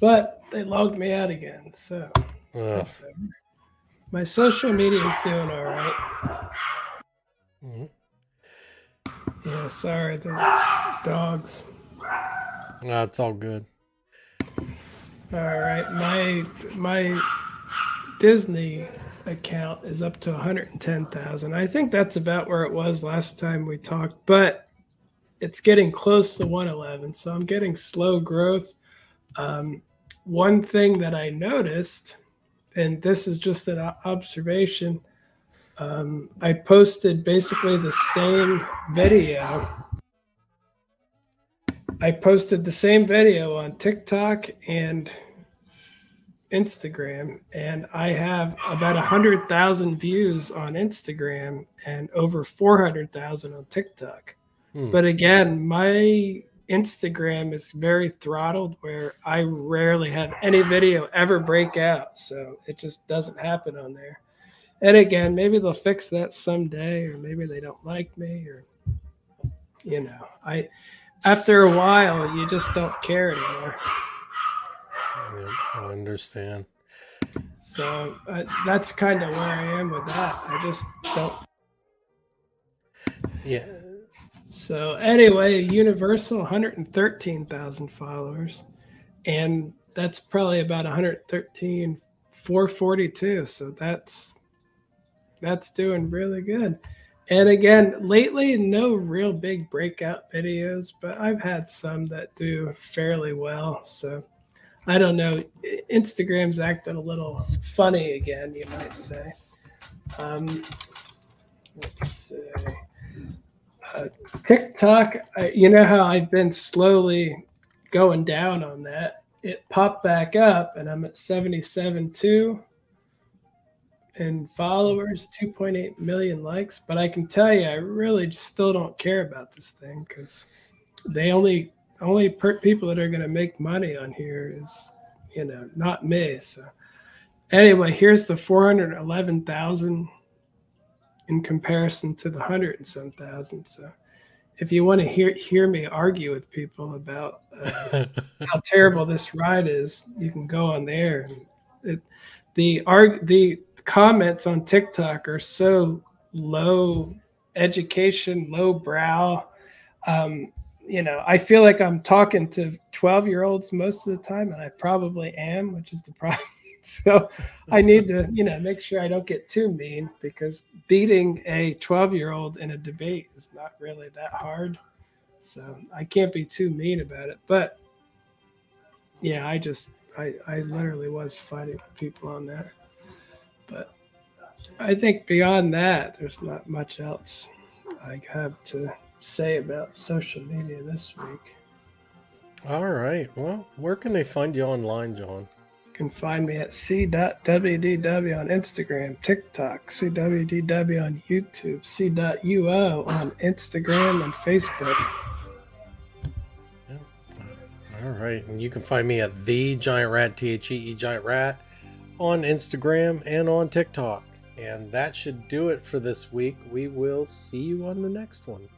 But they logged me out again, so my social media is doing all right. mm-hmm. Yeah, sorry, the dogs. No, it's all good. All right, my my Disney account is up to 110,000. I think that's about where it was last time we talked, but it's getting close to 111. So I'm getting slow growth. Um, one thing that I noticed, and this is just an observation, um, I posted basically the same video. I posted the same video on TikTok and Instagram, and I have about a hundred thousand views on Instagram and over four hundred thousand on TikTok. Hmm. But again, my Instagram is very throttled, where I rarely have any video ever break out, so it just doesn't happen on there. And again, maybe they'll fix that someday, or maybe they don't like me, or you know, I after a while you just don't care anymore. I understand. So uh, that's kind of where I am with that. I just don't. Yeah. So anyway, Universal 113,000 followers, and that's probably about 113 442. So that's that's doing really good. And again, lately, no real big breakout videos, but I've had some that do fairly well. So I don't know. Instagram's acting a little funny again, you might say. Um, let's see. Uh, TikTok, uh, you know how I've been slowly going down on that. It popped back up, and I'm at 77.2 and followers, 2.8 million likes. But I can tell you, I really still don't care about this thing because they only only per- people that are going to make money on here is, you know, not me. So anyway, here's the 411,000 in comparison to the hundred and some thousand. So if you want to hear hear me argue with people about uh, [laughs] how terrible this ride is, you can go on there. It, the arg the comments on TikTok are so low education, lowbrow. Um, you know, I feel like I'm talking to 12 year olds most of the time, and I probably am, which is the [laughs] problem. so I need to, you know, make sure I don't get too mean because beating a 12 year old in a debate is not really that hard. So I can't be too mean about it. But yeah, I just, I, I literally was fighting people on there. But I think beyond that, there's not much else I have to say about social media this week. All right. Well, where can they find you online, John? You can find me at see.wdw on Instagram, TikTok, seewdw on YouTube, see.uo on Instagram and Facebook. All right. And you can find me at the Giant Rat, T H E E Giant Rat, on Instagram and on TikTok. And that should do it for this week. We will see you on the next one.